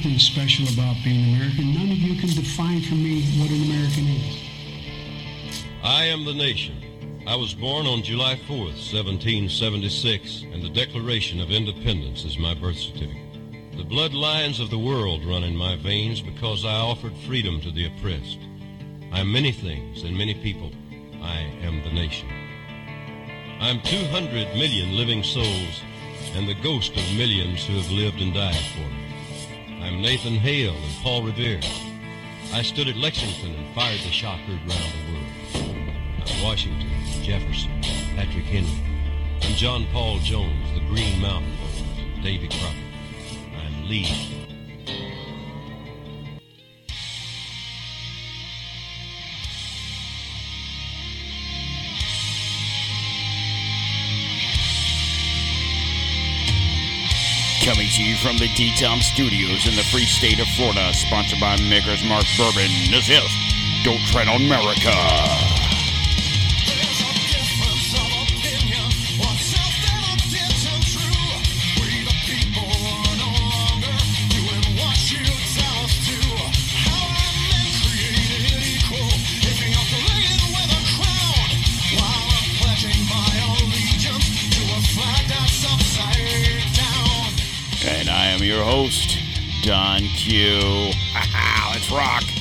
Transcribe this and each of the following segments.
Nothing special about being American. None of you can define for me what an American is. I am the nation. I was born on July 4th, 1776, and the Declaration of Independence is my birth certificate. The bloodlines of the world run in my veins because I offered freedom to the oppressed. I am many things and many people. I am the nation. I am 200 million living souls and the ghost of millions who have lived and died for me. Nathan Hale and Paul Revere. I stood at Lexington and fired the shot heard round the world. Washington, Jefferson, Patrick Henry. I'm John Paul Jones, the Green Mountain Boys, Davy Crockett. I'm Lee. Coming to you from the D-Town Studios in the free state of Florida, sponsored by Maker's Mark Bourbon. This is Don't Tread on America. Don Q. Let's rock.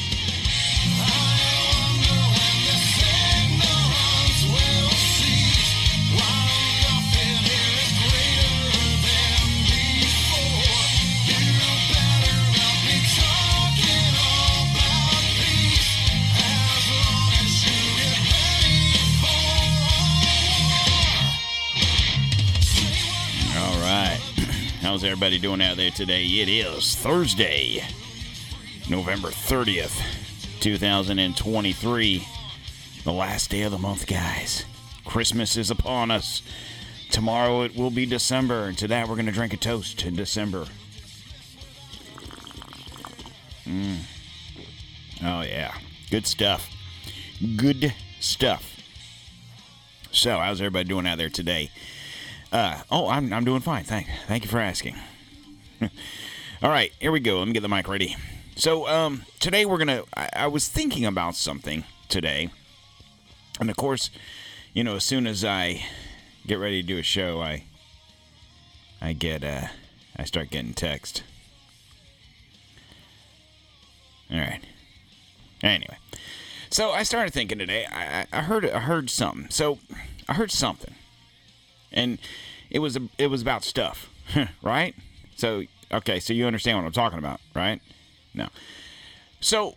How's everybody doing out there today? It is Thursday, November 30th, 2023. The last day of the month, guys. Christmas is upon us. Tomorrow it will be December, and today we're going to drink a toast to December. Mm. Oh, yeah. Good stuff. Good stuff. So, how's everybody doing out there today? Uh, oh, I'm, I'm doing fine. Thank, thank you for asking. All right, here we go. Let me get the mic ready. So, um, today we're gonna. I, I was thinking about something today, and of course, you know, as soon as I get ready to do a show, I, I get, uh, I start getting text. All right. Anyway, so I started thinking today. I I heard, I heard something. So, I heard something and it was it was about stuff, right? So okay, so you understand what I'm talking about, right? No. So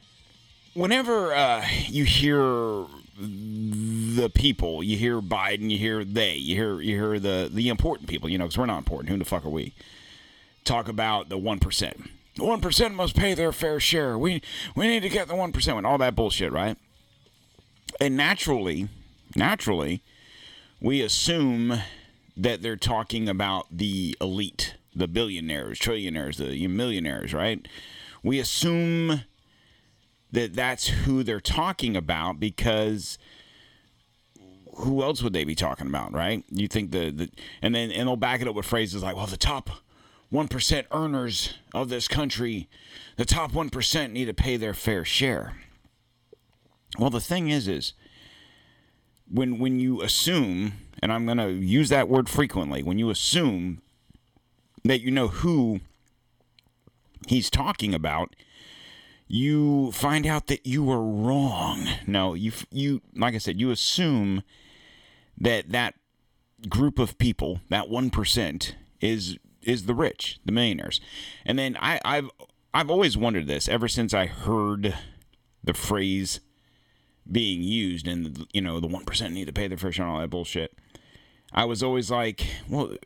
whenever uh, you hear the people, you hear Biden, you hear they, you hear you hear the the important people, you know, because we're not important. Who the fuck are we? Talk about the one percent. The one percent must pay their fair share. We we need to get the one percent and all that bullshit, right? And naturally, naturally, we assume that they're talking about the elite, the billionaires, trillionaires, the millionaires, right? We assume that that's who they're talking about because who else would they be talking about, right? You think the, the and then and they'll back it up with phrases like, well, the top 1% earners of this country, the top 1% need to pay their fair share. Well, the thing is is when when you assume, and I'm going to use that word frequently, when you assume that you know who he's talking about, you find out that you were wrong. No, you you like I said, you assume that that group of people, that one percent, is is the rich, the millionaires, and then I, I've I've always wondered this ever since I heard the phrase being used and you know the 1% need to pay their fair share and all that bullshit i was always like well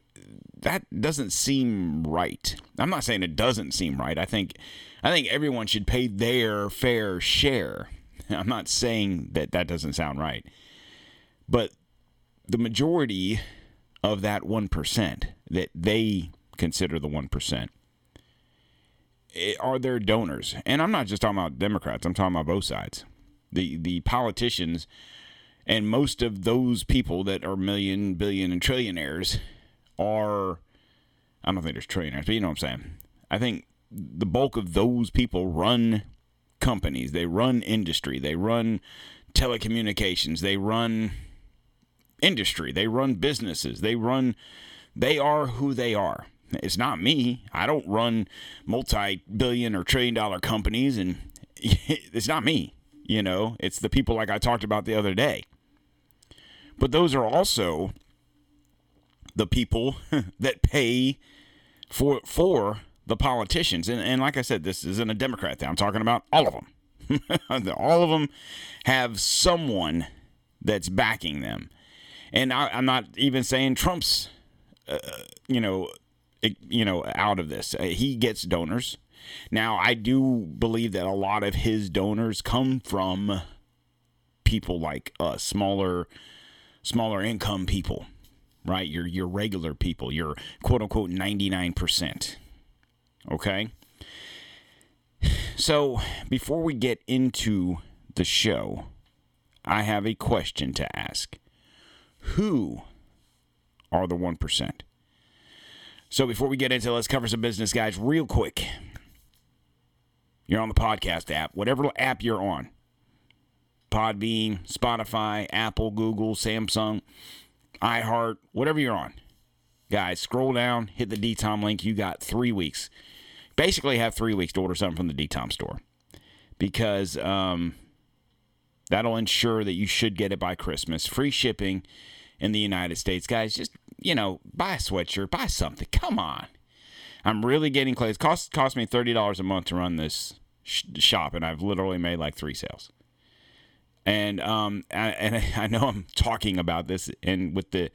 that doesn't seem right. I'm not saying it doesn't seem right. I think i think everyone should pay their fair share. I'm not saying that that doesn't sound right. But the majority of that 1% that they consider the 1% eh, are their donors. And i'm not just talking about democrats. I'm talking about both sides the the politicians and most of those people that are million, billion, and trillionaires are I don't think there's trillionaires, but you know what I'm saying. I think the bulk of those people run companies, they run industry, they run telecommunications, they run industry, they run businesses, they run they are who they are. It's not me. I don't run multi-billion or trillion dollar companies and it's not me, you know. It's the people like I talked about the other day. But those are also the people that pay for for the politicians. And, and like I said, this isn't a Democrat thing. I'm talking about all of them. all of them have someone that's backing them. And I, I'm not even saying Trump's, uh, you know, you know, out of this. Uh, He gets donors. Now, I do believe that a lot of his donors come from people like us, smaller, smaller income people, right? Your your regular people, your quote unquote ninety nine percent. Okay. So before we get into the show, I have a question to ask. Who are the one percent? So before we get into let's cover some business, guys, real quick. You're on the podcast app, whatever app you're on. Podbean, Spotify, Apple, Google, Samsung, iHeart, whatever you're on. Guys, scroll down, hit the DTOM link. You got three weeks. Basically, have three weeks to order something from the DTOM store because um, that'll ensure that you should get it by Christmas. Free shipping in the United States. Guys, just, you know, buy a sweatshirt, buy something. Come on. I'm really getting close. It cost, cost me $30 a month to run this sh- shop, and I've literally made like three sales and um I, and I know I'm talking about this and with the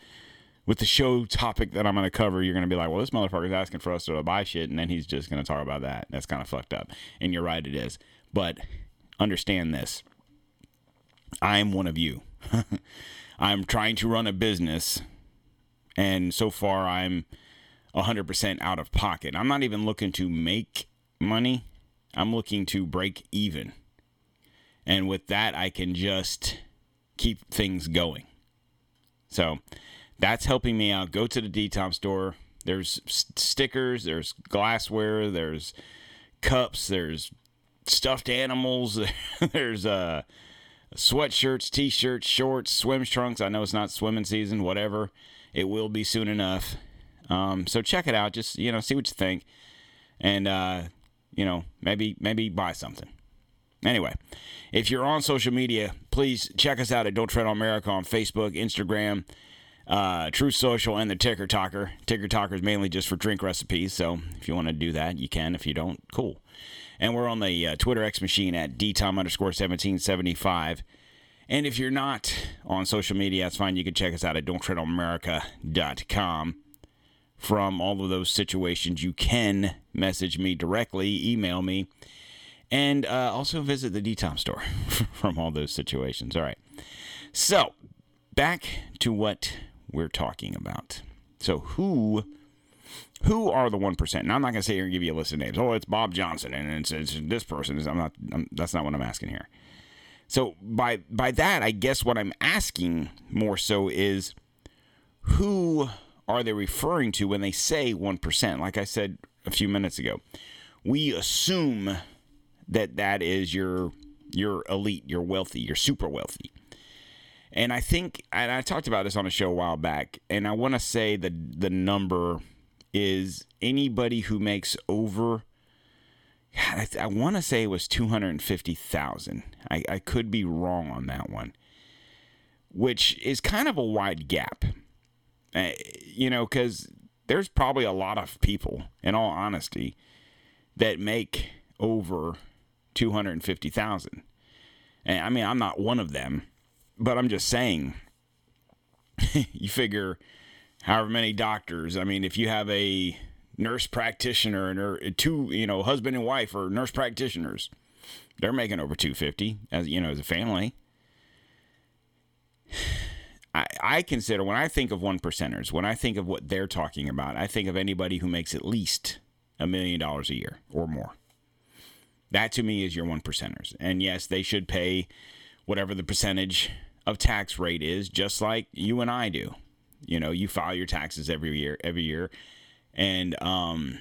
with the show topic that I'm going to cover, you're going to be like, well, this motherfucker's asking for us to buy shit, and then he's just going to talk about that. That's kind of fucked up. And you're right, it is. But understand this I'm one of you. I'm trying to run a business, and so far I'm 100% out of pocket. I'm not even looking to make money, I'm looking to break even. And with that, I can just keep things going. So that's helping me out. Go to the DTOM store. There's stickers, there's glassware, there's cups, there's stuffed animals, there's uh, sweatshirts, t-shirts, shorts, swim trunks. I know it's not swimming season, whatever. It will be soon enough. Um, so check it out. Just you know, see what you think, and uh, you know, maybe maybe buy something. Anyway, if you're on social media, please check us out at Don't Tread on America on Facebook, Instagram, uh, Truth Social, and the Ticker Talker. Ticker Talker is mainly just for drink recipes, so if you want to do that, you can. If you don't, cool. And we're on the uh, Twitter X machine at dtom underscore 1775. And if you're not on social media, that's fine. You can check us out at don'ttreadonamerica.com. From all of those situations, you can message me directly, email me, and uh, also visit the DTOM store from all those situations. All right. So, back to what we're talking about. So, who who are the one percent? Now, I'm not gonna sit here and give you a list of names. Oh, it's Bob Johnson, and it's, it's this person. I'm not. I'm, that's not what I'm asking here. So, by by that, I guess what I'm asking more so is who are they referring to when they say 1%? Like I said a few minutes ago, we assume that that is your your elite, your wealthy, your super wealthy. And I think and I talked about this on a show a while back, and I want to say that the number is anybody who makes over I, I want to say it was 250,000. I, I could be wrong on that one, which is kind of a wide gap. Uh, you know, because there's probably a lot of people, in all honesty, that make over 250,000. And I mean, I'm not one of them, but I'm just saying, you figure however many doctors, I mean, if you have a nurse practitioner and or two, you know, husband and wife or nurse practitioners, they're making over 250 as you know, as a family. I, I consider when I think of one percenters, when I think of what they're talking about, I think of anybody who makes at least a million dollars a year or more. That to me is your one percenters. And yes, they should pay whatever the percentage of tax rate is, just like you and I do. You know, you file your taxes every year, every year, and um,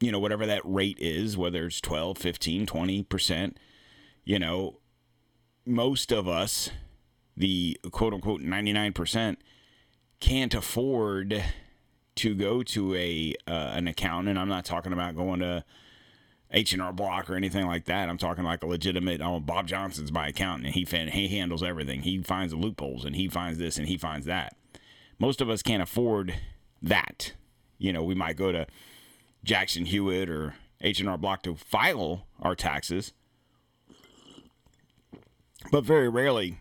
you know, whatever that rate is, whether it's 12, 15, 20%, you know, most of us, the quote unquote 99%, can't afford to go to a uh, an accountant. And I'm not talking about going to H&R Block or anything like that. I'm talking like a legitimate, oh, Bob Johnson's my accountant and he, he handles everything. He finds the loopholes and he finds this and he finds that. Most of us can't afford that. You know, we might go to Jackson Hewitt or H&R Block to file our taxes. But very rarely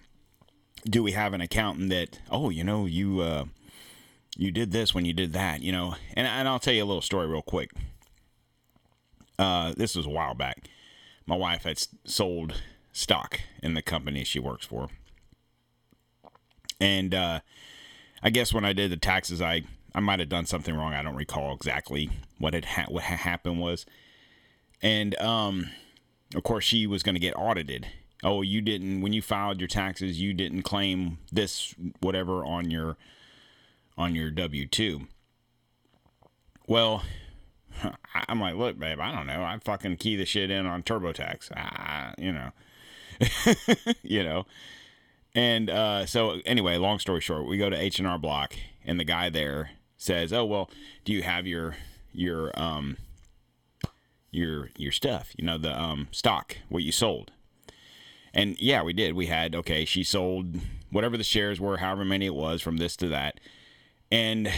do we have an accountant that, oh, you know, you uh, you did this when you did that, you know. And, and I'll tell you a little story real quick. Uh, this was a while back. My wife had sold stock in the company she works for. And uh, I guess when I did the taxes, I, I might have done something wrong. I don't recall exactly what had ha- what ha- happened was. And um, of course, she was going to get audited. Oh, you didn't when you filed your taxes, you didn't claim this whatever on your on your W two. Well, I'm like, look, babe, I don't know. I fucking key the shit in on TurboTax. You know, you know. And uh, so anyway, long story short, we go to H and R Block, and the guy there says, "Oh well, do you have your your um your your stuff? You know the um stock what you sold?" And yeah, we did. We had okay. She sold whatever the shares were, however many it was, from this to that. And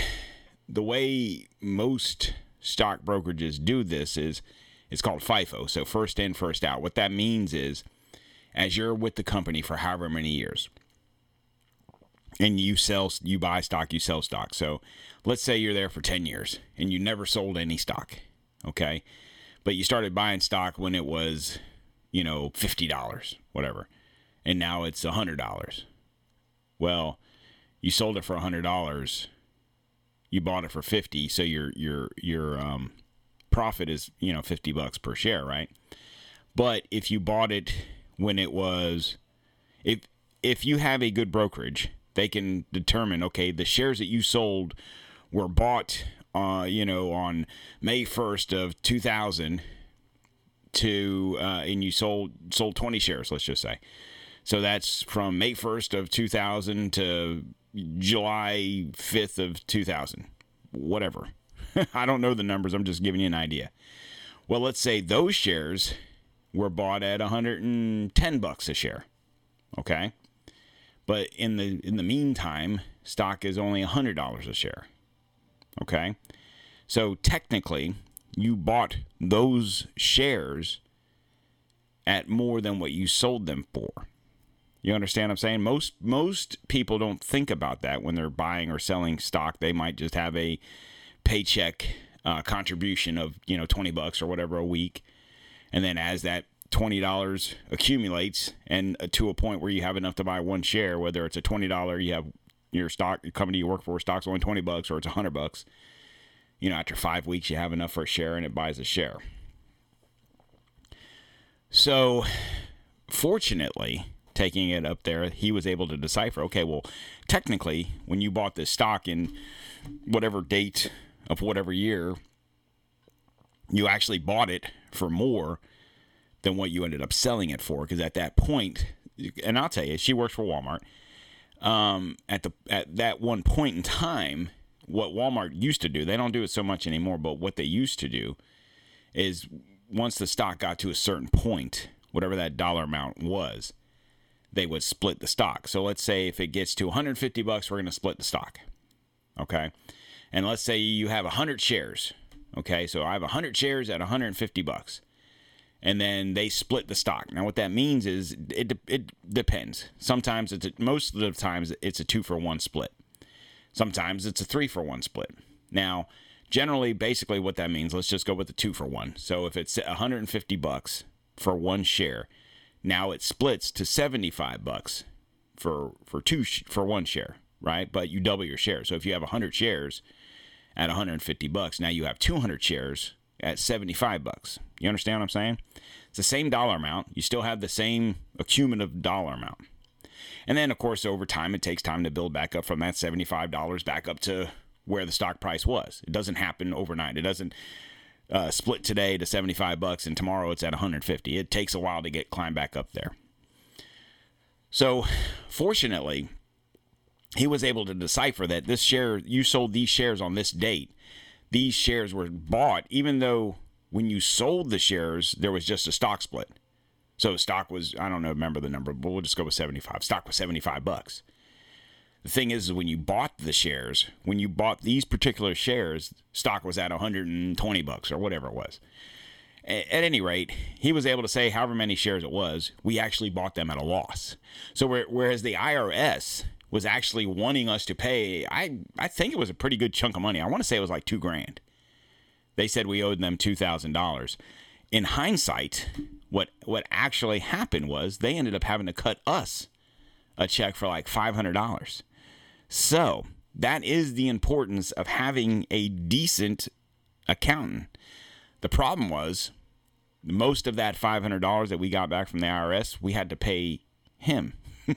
the way most stock brokerages do this is it's called FIFO, so first in, first out. What that means is as you're with the company for however many years and you sell you buy stock, you sell stock. So let's say you're there for 10 years and you never sold any stock, okay? But you started buying stock when it was, you know, $50, whatever. And now it's $100. Well, you sold it for $100 you bought it for 50 so your your your um profit is you know 50 bucks per share right but if you bought it when it was if if you have a good brokerage they can determine okay the shares that you sold were bought uh you know on May 1st of 2000 to uh and you sold sold 20 shares let's just say so that's from May 1st of 2000 to July 5th of 2000. Whatever. I don't know the numbers. I'm just giving you an idea. Well, let's say those shares were bought at 110 bucks a share. Okay? But in the in the meantime, stock is only $100 a share. Okay? So technically, you bought those shares at more than what you sold them for. You understand what I'm saying? Most most people don't think about that when they're buying or selling stock. They might just have a paycheck uh, contribution of you know 20 bucks or whatever a week, and then as that twenty dollars accumulates and uh, to a point where you have enough to buy one share, whether it's a twenty dollar, you have your stock the company you work for stock's only 20 bucks or it's 100 bucks. You know, after five weeks, you have enough for a share and it buys a share. So, fortunately, taking it up there, he was able to decipher okay, well, technically, when you bought this stock in whatever date of whatever year, you actually bought it for more than what you ended up selling it for. Because at that point, and I'll tell you, she works for Walmart. Um, at the at that one point in time, what Walmart used to do, they don't do it so much anymore, but what they used to do is once the stock got to a certain point, whatever that dollar amount was, they would split the stock. So let's say if it gets to 150 bucks, we're going to split the stock. Okay? And let's say you have 100 shares. Okay? So I have 100 shares at 150 bucks. And then they split the stock. Now what that means is it it depends. Sometimes it's a, most of the times it's a 2 for 1 split. Sometimes it's a 3 for 1 split. Now, generally basically what that means, let's just go with the 2 for 1. So if it's 150 bucks for one share, now it splits to 75 bucks for for two sh- for one share, right? But you double your shares. So if you have 100 shares at 150 bucks, now you have 200 shares at 75 bucks. You understand what I'm saying? It's the same dollar amount. You still have the same accumulative dollar amount. And then of course over time it takes time to build back up from that $75 back up to where the stock price was. It doesn't happen overnight. It doesn't uh, split today to 75 bucks and tomorrow it's at 150. It takes a while to get climb back up there. So, fortunately, he was able to decipher that this share you sold these shares on this date. These shares were bought even though when you sold the shares there was just a stock split. So stock was I don't know remember the number, but we'll just go with 75. Stock was 75 bucks. The thing is, is when you bought the shares, when you bought these particular shares, stock was at 120 bucks or whatever it was. At any rate, he was able to say however many shares it was, we actually bought them at a loss. So whereas the IRS was actually wanting us to pay, I I think it was a pretty good chunk of money. I want to say it was like two grand. They said we owed them two thousand dollars. In hindsight, what what actually happened was they ended up having to cut us a check for like five hundred dollars. So that is the importance of having a decent accountant. The problem was most of that five hundred dollars that we got back from the IRS, we had to pay him.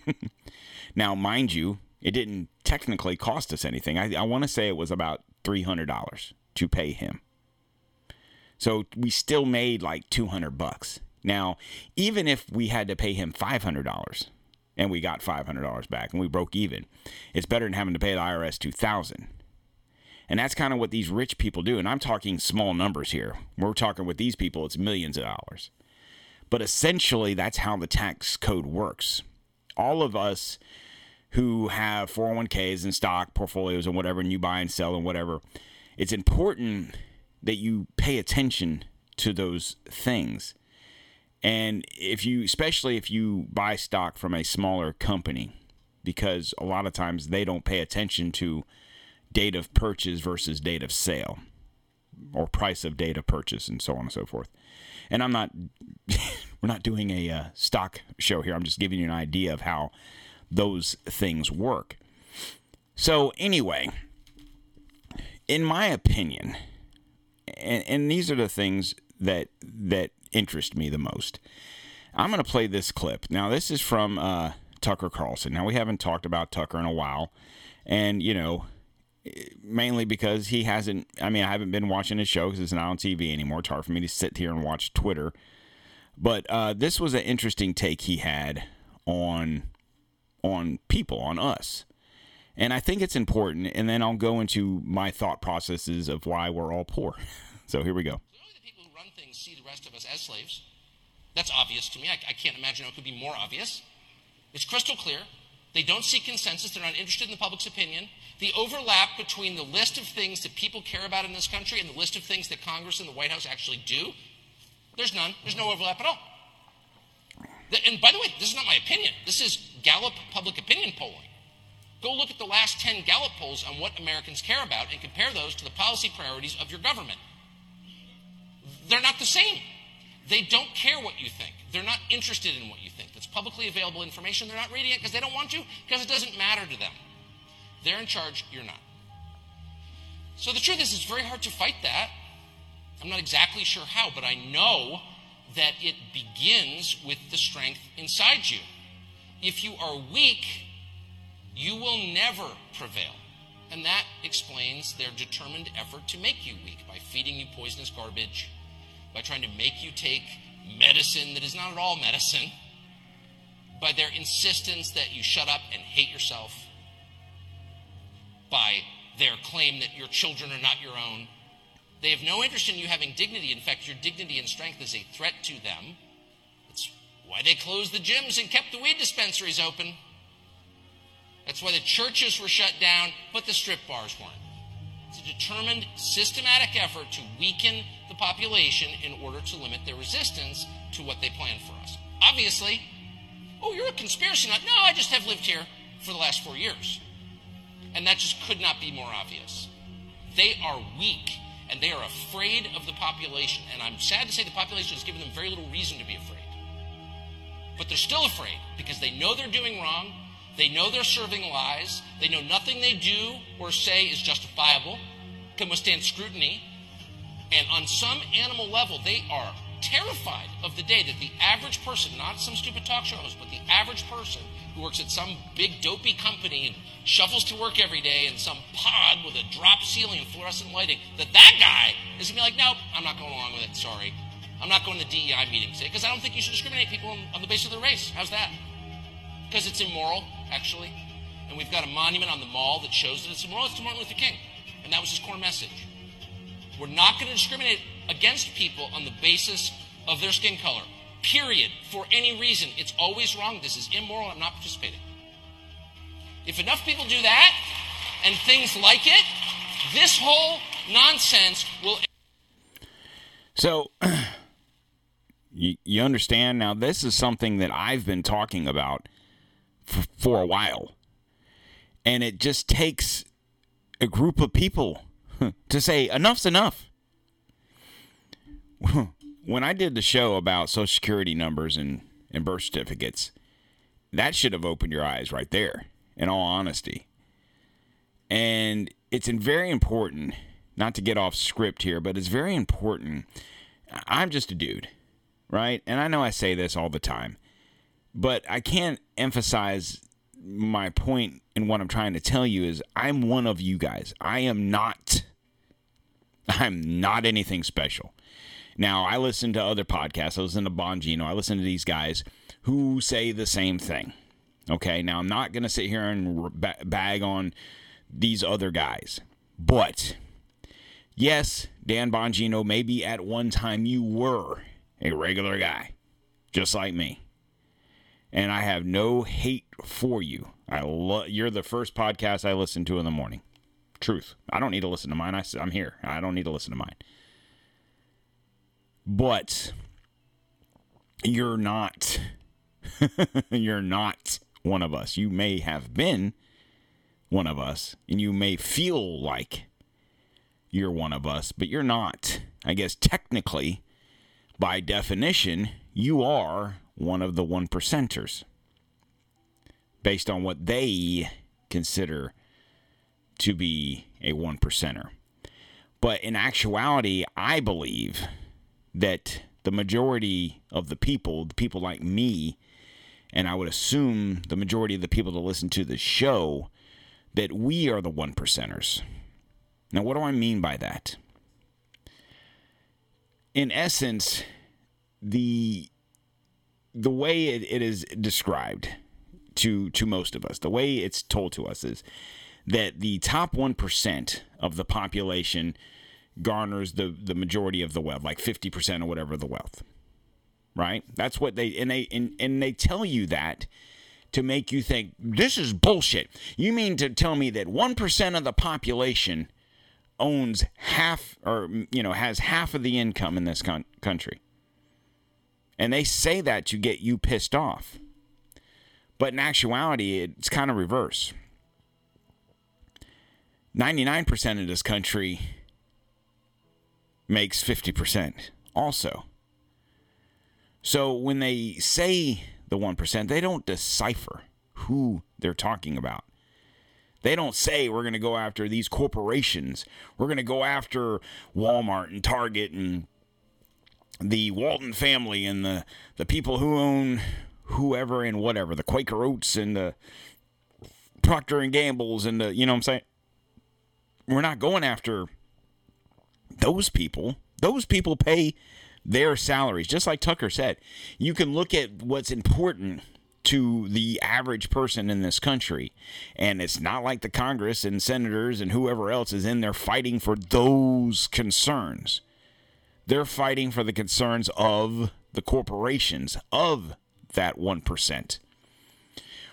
now, mind you, it didn't technically cost us anything. I, I want to say it was about three hundred dollars to pay him. So we still made like 200 bucks. Now, even if we had to pay him $500 and we got $500 back and we broke even, it's better than having to pay the IRS 2000. And that's kind of what these rich people do. And I'm talking small numbers here. We're talking with these people, it's millions of dollars. But essentially, that's how the tax code works. All of us who have 401ks and stock portfolios and whatever, and you buy and sell and whatever, it's important that you pay attention to those things. And if you, especially if you buy stock from a smaller company, because a lot of times they don't pay attention to date of purchase versus date of sale or price of date of purchase and so on and so forth. And I'm not, we're not doing a uh, stock show here. I'm just giving you an idea of how those things work. So, anyway, in my opinion, and, and these are the things that that interest me the most. I'm going to play this clip. Now, this is from uh, Tucker Carlson. Now, we haven't talked about Tucker in a while, and you know, mainly because he hasn't. I mean, I haven't been watching his show because it's not on TV anymore. It's hard for me to sit here and watch Twitter. But uh, this was an interesting take he had on on people, on us. And I think it's important. And then I'll go into my thought processes of why we're all poor. So here we go. Clearly, the people who run see the rest of us as slaves. That's obvious to me. I, I can't imagine how it could be more obvious. It's crystal clear. They don't seek consensus. They're not interested in the public's opinion. The overlap between the list of things that people care about in this country and the list of things that Congress and the White House actually do, there's none. There's no overlap at all. And by the way, this is not my opinion. This is Gallup public opinion polling. Go look at the last 10 Gallup polls on what Americans care about and compare those to the policy priorities of your government. They're not the same. They don't care what you think. They're not interested in what you think. That's publicly available information. They're not reading it because they don't want to, because it doesn't matter to them. They're in charge, you're not. So the truth is, it's very hard to fight that. I'm not exactly sure how, but I know that it begins with the strength inside you. If you are weak, you will never prevail. And that explains their determined effort to make you weak by feeding you poisonous garbage, by trying to make you take medicine that is not at all medicine, by their insistence that you shut up and hate yourself, by their claim that your children are not your own. They have no interest in you having dignity. In fact, your dignity and strength is a threat to them. That's why they closed the gyms and kept the weed dispensaries open. That's why the churches were shut down, but the strip bars weren't. It's a determined, systematic effort to weaken the population in order to limit their resistance to what they plan for us. Obviously, oh, you're a conspiracy nut. No, I just have lived here for the last four years. And that just could not be more obvious. They are weak and they are afraid of the population. And I'm sad to say the population has given them very little reason to be afraid. But they're still afraid because they know they're doing wrong. They know they're serving lies. They know nothing they do or say is justifiable, can withstand scrutiny. And on some animal level, they are terrified of the day that the average person, not some stupid talk show host, but the average person who works at some big dopey company and shuffles to work every day in some pod with a drop ceiling and fluorescent lighting, that that guy is gonna be like, nope, I'm not going along with it. Sorry, I'm not going to the DEI meeting today because I don't think you should discriminate people on, on the basis of their race. How's that? Because it's immoral, actually. And we've got a monument on the mall that shows that it's immoral. It's to Martin Luther King, and that was his core message. We're not going to discriminate against people on the basis of their skin color. Period. For any reason. It's always wrong. This is immoral. I'm not participating. If enough people do that and things like it, this whole nonsense will So, you, you understand now, this is something that I've been talking about for, for a while. And it just takes a group of people to say, enough's enough. When I did the show about Social Security numbers and, and birth certificates, that should have opened your eyes right there, in all honesty. And it's very important, not to get off script here, but it's very important. I'm just a dude, right? And I know I say this all the time, but I can't emphasize my point and what I'm trying to tell you is I'm one of you guys. I am not I'm not anything special. Now, I listen to other podcasts. I listen to Bongino. I listen to these guys who say the same thing. Okay, now I'm not going to sit here and bag on these other guys. But yes, Dan Bongino, maybe at one time you were a regular guy, just like me. And I have no hate for you. I love you're the first podcast I listen to in the morning. Truth. I don't need to listen to mine. I, am here. I don't need to listen to mine. But you're not you're not one of us. You may have been one of us and you may feel like you're one of us, but you're not. I guess technically by definition, you are one of the one percenters based on what they consider to be a one percenter. But in actuality, I believe that the majority of the people, the people like me, and I would assume the majority of the people that listen to the show, that we are the one percenters. Now, what do I mean by that? In essence, the the way it, it is described to to most of us, the way it's told to us is that the top one percent of the population garners the the majority of the wealth, like fifty percent or whatever the wealth. Right? That's what they and they and, and they tell you that to make you think this is bullshit. You mean to tell me that one percent of the population owns half or you know has half of the income in this con- country? And they say that to get you pissed off. But in actuality, it's kind of reverse. 99% of this country makes 50% also. So when they say the 1%, they don't decipher who they're talking about. They don't say we're going to go after these corporations. We're going to go after Walmart and Target and the Walton family and the, the people who own whoever and whatever, the Quaker Oats and the Procter and Gamble's and the, you know what I'm saying? We're not going after those people. Those people pay their salaries. Just like Tucker said, you can look at what's important to the average person in this country. And it's not like the Congress and senators and whoever else is in there fighting for those concerns. They're fighting for the concerns of the corporations, of that 1%.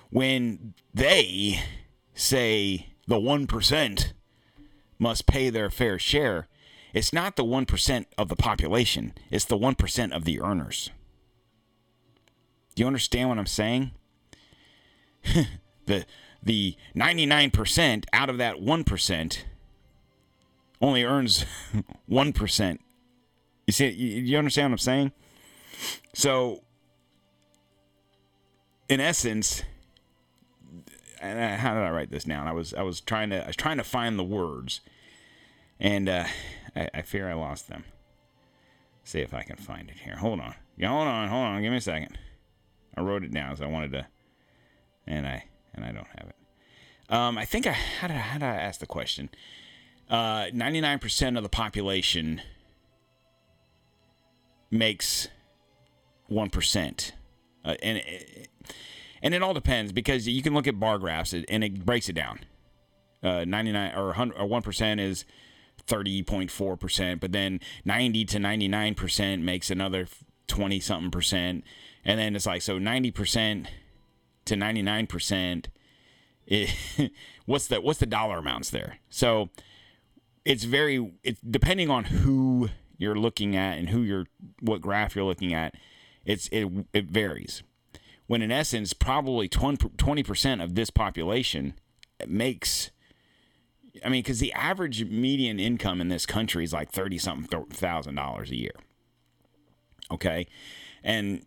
When they say the 1% must pay their fair share, it's not the 1% of the population, it's the 1% of the earners. Do you understand what I'm saying? the the 99% out of that 1% only earns 1%. You see you, understand what I'm saying? So in essence, how did I write this down? I was I was trying to I was trying to find the words, and uh, I, I fear I lost them. See if I can find it here. Hold on. Yeah, hold on, hold on. Give me a second. I wrote it down, so I wanted to, and I and I don't have it. Um, I think I how did I, how did I ask the question? Uh, ninety-nine percent of the population makes one percent, uh, and it, and it all depends because you can look at bar graphs and it breaks it down. Uh, 99 or 100 or 1% is 30.4%, but then 90 to 99% makes another 20 something percent. And then it's like, so 90% to 99%, it, what's the, what's the dollar amounts there? So it's very, it's depending on who you're looking at and who you're, what graph you're looking at, it's, it, it varies. When in essence, probably 20% of this population makes I mean, because the average median income in this country is like thirty something thousand dollars a year. Okay, and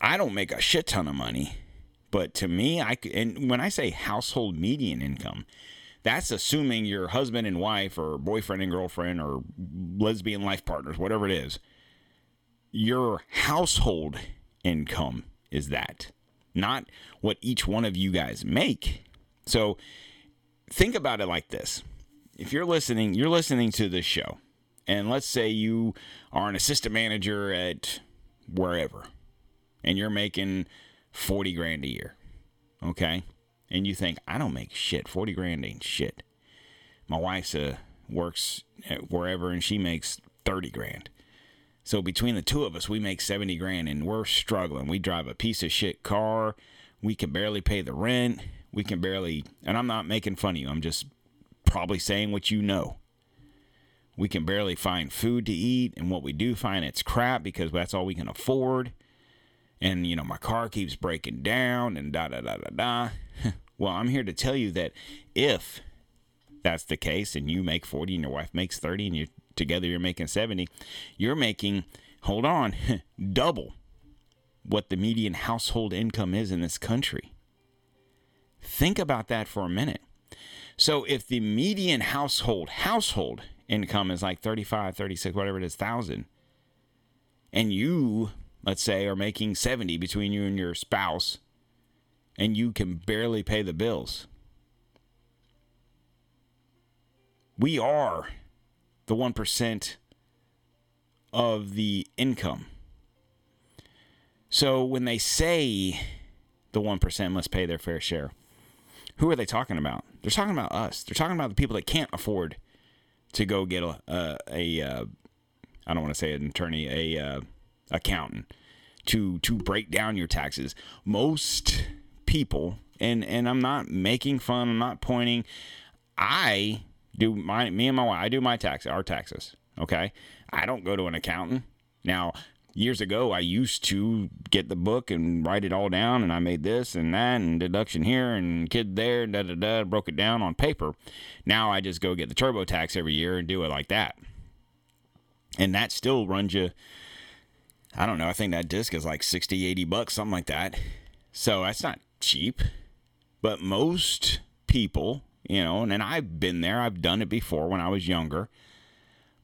I don't make a shit ton of money, but to me, I and when I say household median income, that's assuming your husband and wife, or boyfriend and girlfriend, or lesbian life partners, whatever it is. Your household income is that, not what each one of you guys make. So think about it like this. If you're listening, you're listening to this show, and let's say you are an assistant manager at wherever, and you're making 40 grand a year. Okay? And you think, I don't make shit. 40 grand ain't shit. My wife's uh, works wherever and she makes 30 grand. So between the two of us, we make 70 grand and we're struggling. We drive a piece of shit car. We can barely pay the rent. We can barely, and I'm not making fun of you. I'm just probably saying what you know. We can barely find food to eat, and what we do find, it's crap because that's all we can afford. And, you know, my car keeps breaking down and da da da da da. well, I'm here to tell you that if that's the case and you make 40 and your wife makes 30 and you together you're making 70, you're making, hold on, double what the median household income is in this country. Think about that for a minute. So if the median household household income is like 35, 36, whatever it is, thousand, and you, let's say, are making 70 between you and your spouse, and you can barely pay the bills. We are the 1% of the income. So when they say the 1% must pay their fair share, who are they talking about? They're talking about us. They're talking about the people that can't afford to go get a a, a uh, I don't want to say an attorney, a uh, accountant to to break down your taxes. Most people, and and I'm not making fun. I'm not pointing. I do my me and my wife. I do my tax our taxes. Okay, I don't go to an accountant now years ago I used to get the book and write it all down and I made this and that and deduction here and kid there da da da broke it down on paper. Now I just go get the TurboTax every year and do it like that. And that still runs you I don't know, I think that disc is like 60 80 bucks something like that. So that's not cheap. But most people, you know, and, and I've been there, I've done it before when I was younger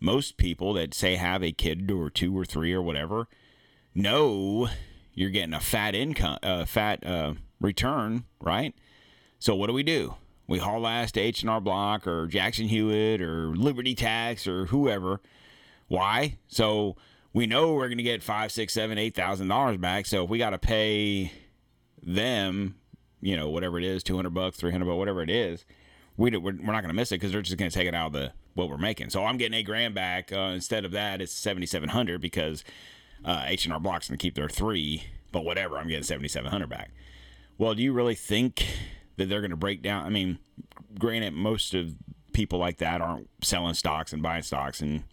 most people that say have a kid or two or three or whatever know you're getting a fat income, uh, fat uh, return, right? So what do we do? We haul ass to H and R Block or Jackson Hewitt or Liberty Tax or whoever. Why? So we know we're going to get five, six, seven, eight thousand dollars back. So if we got to pay them, you know, whatever it is, two hundred bucks, three hundred bucks, whatever it is, we do, we're, we're not going to miss it because they're just going to take it out of the what we're making. So I'm getting eight grand back. Uh, instead of that, it's seventy seven hundred because uh, H and R Block's going to keep their three. But whatever, I'm getting seventy seven hundred back. Well, do you really think that they're going to break down? I mean, granted, most of people like that aren't selling stocks and buying stocks and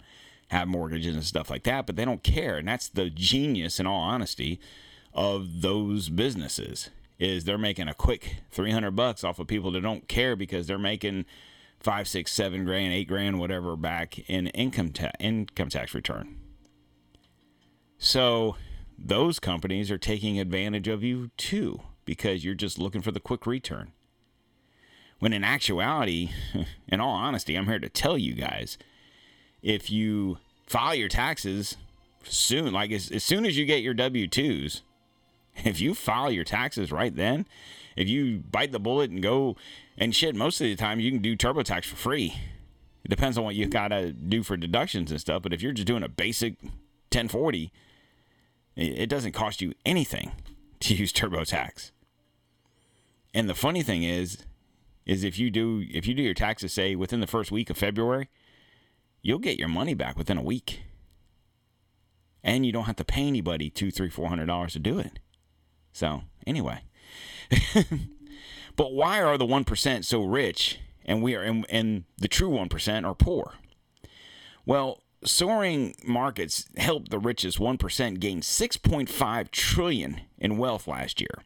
have mortgages and stuff like that, but they don't care. And that's the genius, in all honesty, of those businesses is they're making a quick 300 bucks off of people that don't care because they're making five, six, seven grand, eight grand, whatever back in income ta- income tax return. So those companies are taking advantage of you too because you're just looking for the quick return. When in actuality, in all honesty, I'm here to tell you guys if you file your taxes soon, like as, as soon as you get your W 2s, if you file your taxes right then, if you bite the bullet and go and shit, most of the time you can do TurboTax for free. It depends on what you got to do for deductions and stuff. But if you're just doing a basic 1040, it, it doesn't cost you anything to use TurboTax. And the funny thing is, is if you do if you do your taxes say within the first week of February, you'll get your money back within a week. And you don't have to pay anybody two, three, four hundred dollars to do it. So anyway. but why are the one percent so rich and we are and, and the true one percent are poor? Well, soaring markets helped the richest 1% gain 6.5 trillion in wealth last year.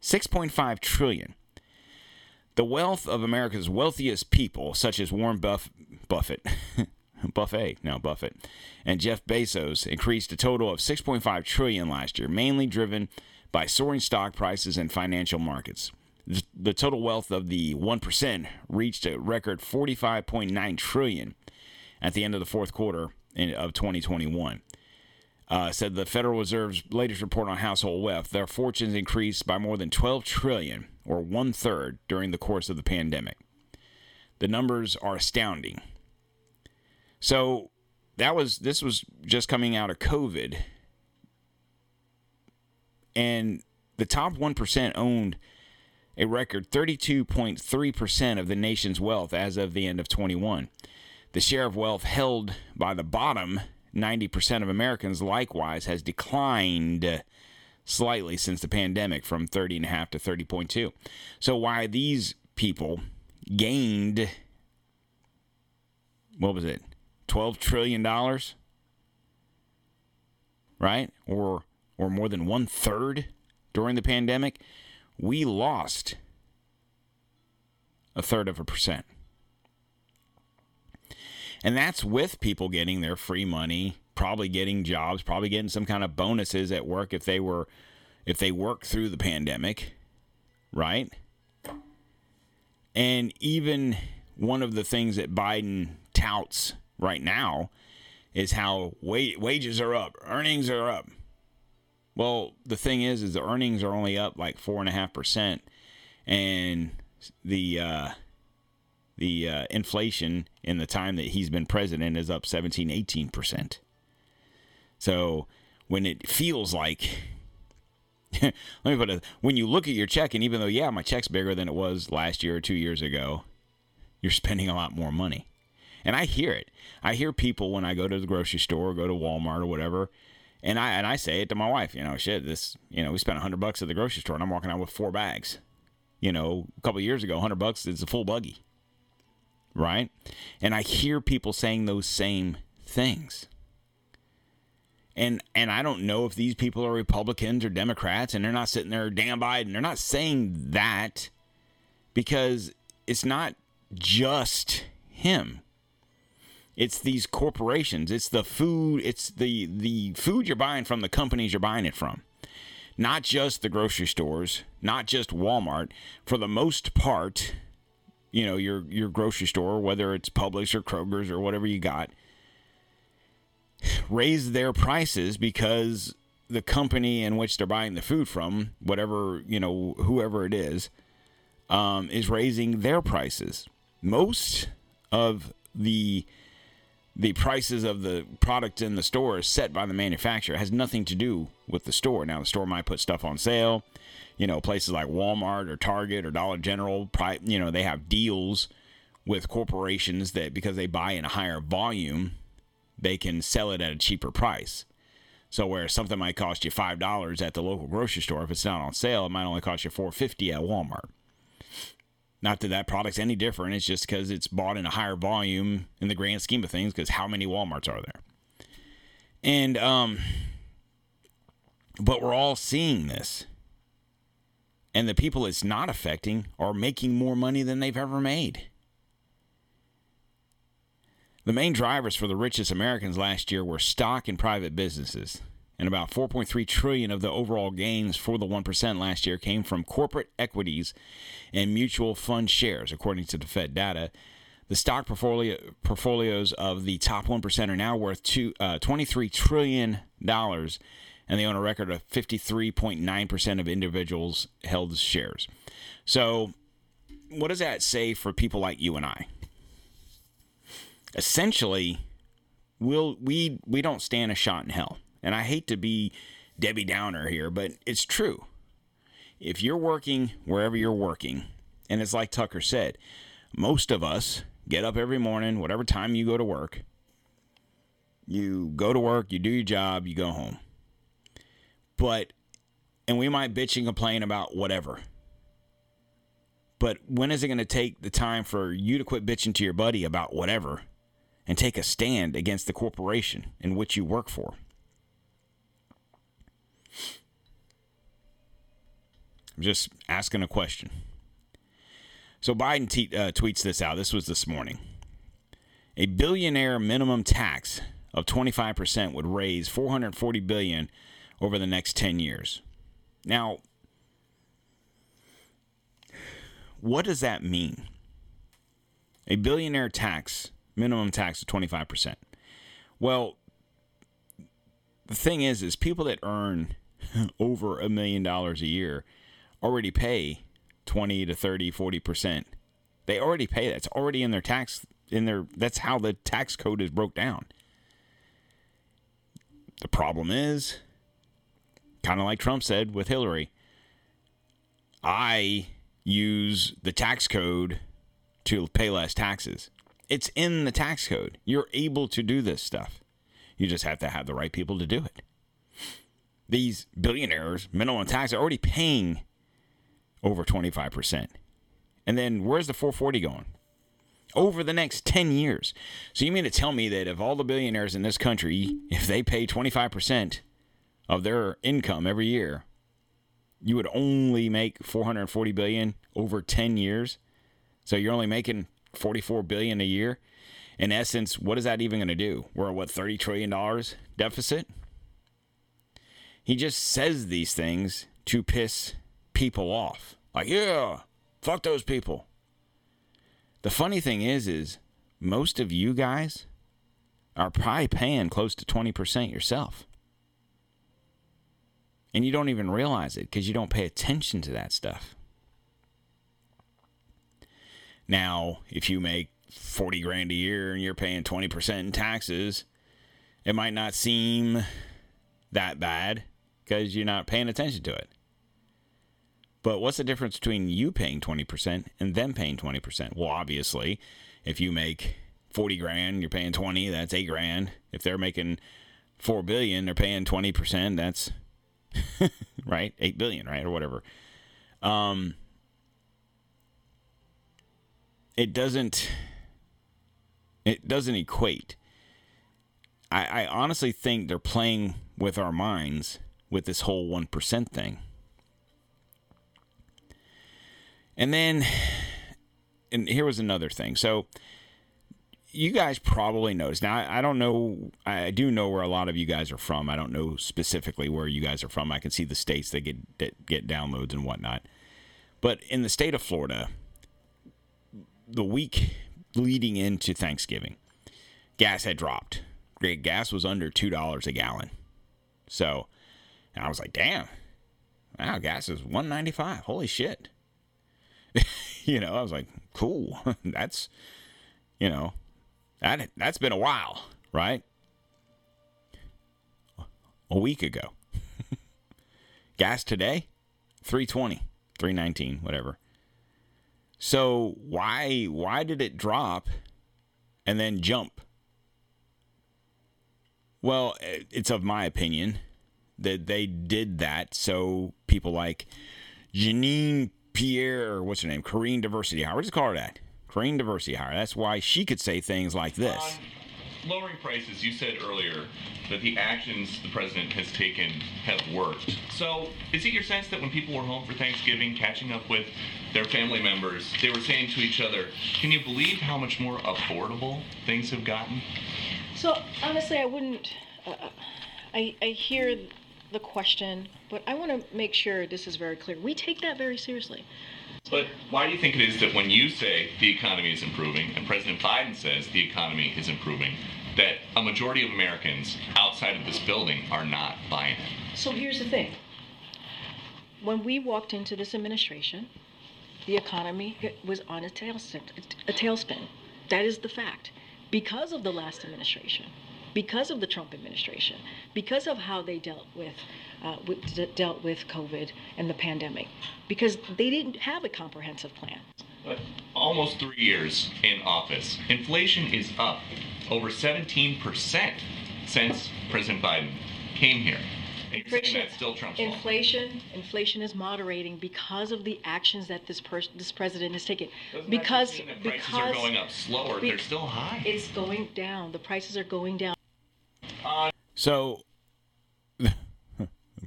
6.5 trillion. The wealth of America's wealthiest people, such as Warren Buff- Buffett, Buffet, no Buffett, and Jeff Bezos, increased a total of 6.5 trillion last year, mainly driven by soaring stock prices and financial markets. The total wealth of the 1% reached a record 45.9 trillion at the end of the fourth quarter of 2021. Uh, said the Federal Reserve's latest report on household wealth, their fortunes increased by more than 12 trillion, or one third, during the course of the pandemic. The numbers are astounding. So that was this was just coming out of COVID, and the top one percent owned a record 32.3% of the nation's wealth as of the end of 21. The share of wealth held by the bottom 90% of Americans likewise has declined slightly since the pandemic from 30.5 to 30.2. So why these people gained what was it? 12 trillion dollars? Right? Or or more than one third during the pandemic, we lost a third of a percent. And that's with people getting their free money, probably getting jobs, probably getting some kind of bonuses at work if they were if they worked through the pandemic, right? And even one of the things that Biden touts right now is how wa- wages are up, earnings are up. Well, the thing is, is the earnings are only up like four and a half percent, and the uh, the uh, inflation in the time that he's been president is up 17, 18 percent. So when it feels like, let me put it, when you look at your check, and even though yeah, my check's bigger than it was last year or two years ago, you're spending a lot more money. And I hear it. I hear people when I go to the grocery store, or go to Walmart or whatever, and I and I say it to my wife. You know, shit, this. You know, we spent hundred bucks at the grocery store, and I'm walking out with four bags. You know, a couple years ago, hundred bucks is a full buggy, right? And I hear people saying those same things. And and I don't know if these people are Republicans or Democrats, and they're not sitting there, damn Biden. They're not saying that because it's not just him. It's these corporations. It's the food it's the the food you're buying from the companies you're buying it from. Not just the grocery stores not just walmart. For the most part you know your your grocery store whether it's publix or kroger's or whatever you got raise their prices because the company in which they're buying the food from whatever you know whoever it is um, is raising their prices most of the the prices of the product in the store is set by the manufacturer. It has nothing to do with the store. Now, the store might put stuff on sale. You know, places like Walmart or Target or Dollar General, you know, they have deals with corporations that because they buy in a higher volume, they can sell it at a cheaper price. So where something might cost you five dollars at the local grocery store, if it's not on sale, it might only cost you four fifty at Walmart. Not that that product's any different. It's just because it's bought in a higher volume in the grand scheme of things. Because how many WalMarts are there? And um, but we're all seeing this, and the people it's not affecting are making more money than they've ever made. The main drivers for the richest Americans last year were stock and private businesses. And about 4.3 trillion of the overall gains for the 1% last year came from corporate equities and mutual fund shares, according to the Fed data. The stock portfolio portfolios of the top 1% are now worth two, uh, $23 trillion, and they own a record of 53.9% of individuals held shares. So, what does that say for people like you and I? Essentially, we'll, we, we don't stand a shot in hell. And I hate to be Debbie Downer here, but it's true. If you're working wherever you're working, and it's like Tucker said, most of us get up every morning, whatever time you go to work. You go to work, you do your job, you go home. But, and we might bitch and complain about whatever. But when is it going to take the time for you to quit bitching to your buddy about whatever and take a stand against the corporation in which you work for? I'm just asking a question. So Biden te- uh, tweets this out. This was this morning. A billionaire minimum tax of 25% would raise 440 billion over the next 10 years. Now, what does that mean? A billionaire tax, minimum tax of 25%. Well, the thing is is people that earn over a million dollars a year already pay 20 to 30 40% they already pay that. It's already in their tax in their that's how the tax code is broke down. The problem is kind of like trump said with hillary i use the tax code to pay less taxes it's in the tax code you're able to do this stuff you just have to have the right people to do it these billionaires minimum tax are already paying over 25%. And then where's the 440 going? Over the next 10 years. So you mean to tell me that if all the billionaires in this country, if they pay 25% of their income every year, you would only make 440 billion over 10 years? So you're only making 44 billion a year? In essence, what is that even going to do? We're at what 30 trillion dollars deficit? He just says these things to piss people off. Like, yeah, fuck those people. The funny thing is, is most of you guys are probably paying close to 20% yourself. And you don't even realize it because you don't pay attention to that stuff. Now, if you make 40 grand a year and you're paying 20% in taxes, it might not seem that bad because you're not paying attention to it. But what's the difference between you paying 20% and them paying 20%? Well, obviously, if you make 40 grand, you're paying 20, that's 8 grand. If they're making 4 billion, they're paying 20%, that's right? 8 billion, right? Or whatever. Um it doesn't it doesn't equate. I, I honestly think they're playing with our minds with this whole 1% thing. And then, and here was another thing. So, you guys probably noticed. Now, I, I don't know. I do know where a lot of you guys are from. I don't know specifically where you guys are from. I can see the states that get that get downloads and whatnot. But in the state of Florida, the week leading into Thanksgiving, gas had dropped. Great, Gas was under two dollars a gallon. So, and I was like, "Damn, wow, gas is one ninety five. Holy shit!" you know, I was like, cool. that's, you know, that that's been a while, right? A week ago. Gas today, 320, 319, whatever. So why why did it drop and then jump? Well, it's of my opinion that they did that so people like Janine Pierre, what's her name? Corrine Diversity. We'll just call her that. Corrine Diversity Hire. That's why she could say things like this. Um, Lowering prices, you said earlier that the actions the president has taken have worked. So, is it your sense that when people were home for Thanksgiving, catching up with their family members, they were saying to each other, Can you believe how much more affordable things have gotten? So honestly, I wouldn't. Uh, I I hear the question, but I want to make sure this is very clear. We take that very seriously. But why do you think it is that when you say the economy is improving and President Biden says the economy is improving, that a majority of Americans outside of this building are not buying it? So here's the thing. When we walked into this administration, the economy was on a tailspin. A tailspin. That is the fact. Because of the last administration, because of the Trump administration, because of how they dealt with, uh, with dealt with COVID and the pandemic, because they didn't have a comprehensive plan. But almost three years in office, inflation is up over 17% since President Biden came here. And you're saying that's still Trump's fault. inflation, inflation is moderating because of the actions that this person, this president has taken. Doesn't because just mean that prices because are going up slower. be- They're still high. it's going down. The prices are going down. So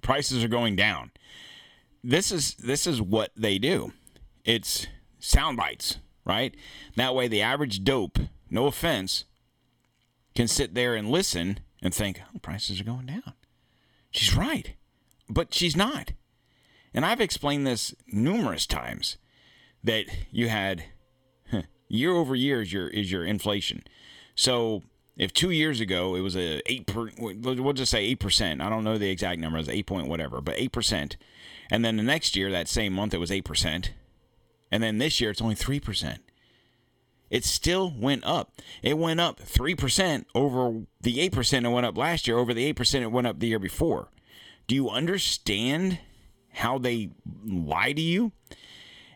prices are going down. This is this is what they do. It's sound bites, right? That way the average dope, no offense, can sit there and listen and think, oh, prices are going down. She's right. But she's not. And I've explained this numerous times that you had year over year is your is your inflation. So if two years ago it was a eight per, we'll just say eight percent. I don't know the exact number. It's eight point whatever, but eight percent. And then the next year, that same month, it was eight percent. And then this year, it's only three percent. It still went up. It went up three percent over the eight percent it went up last year. Over the eight percent it went up the year before. Do you understand how they lie to you?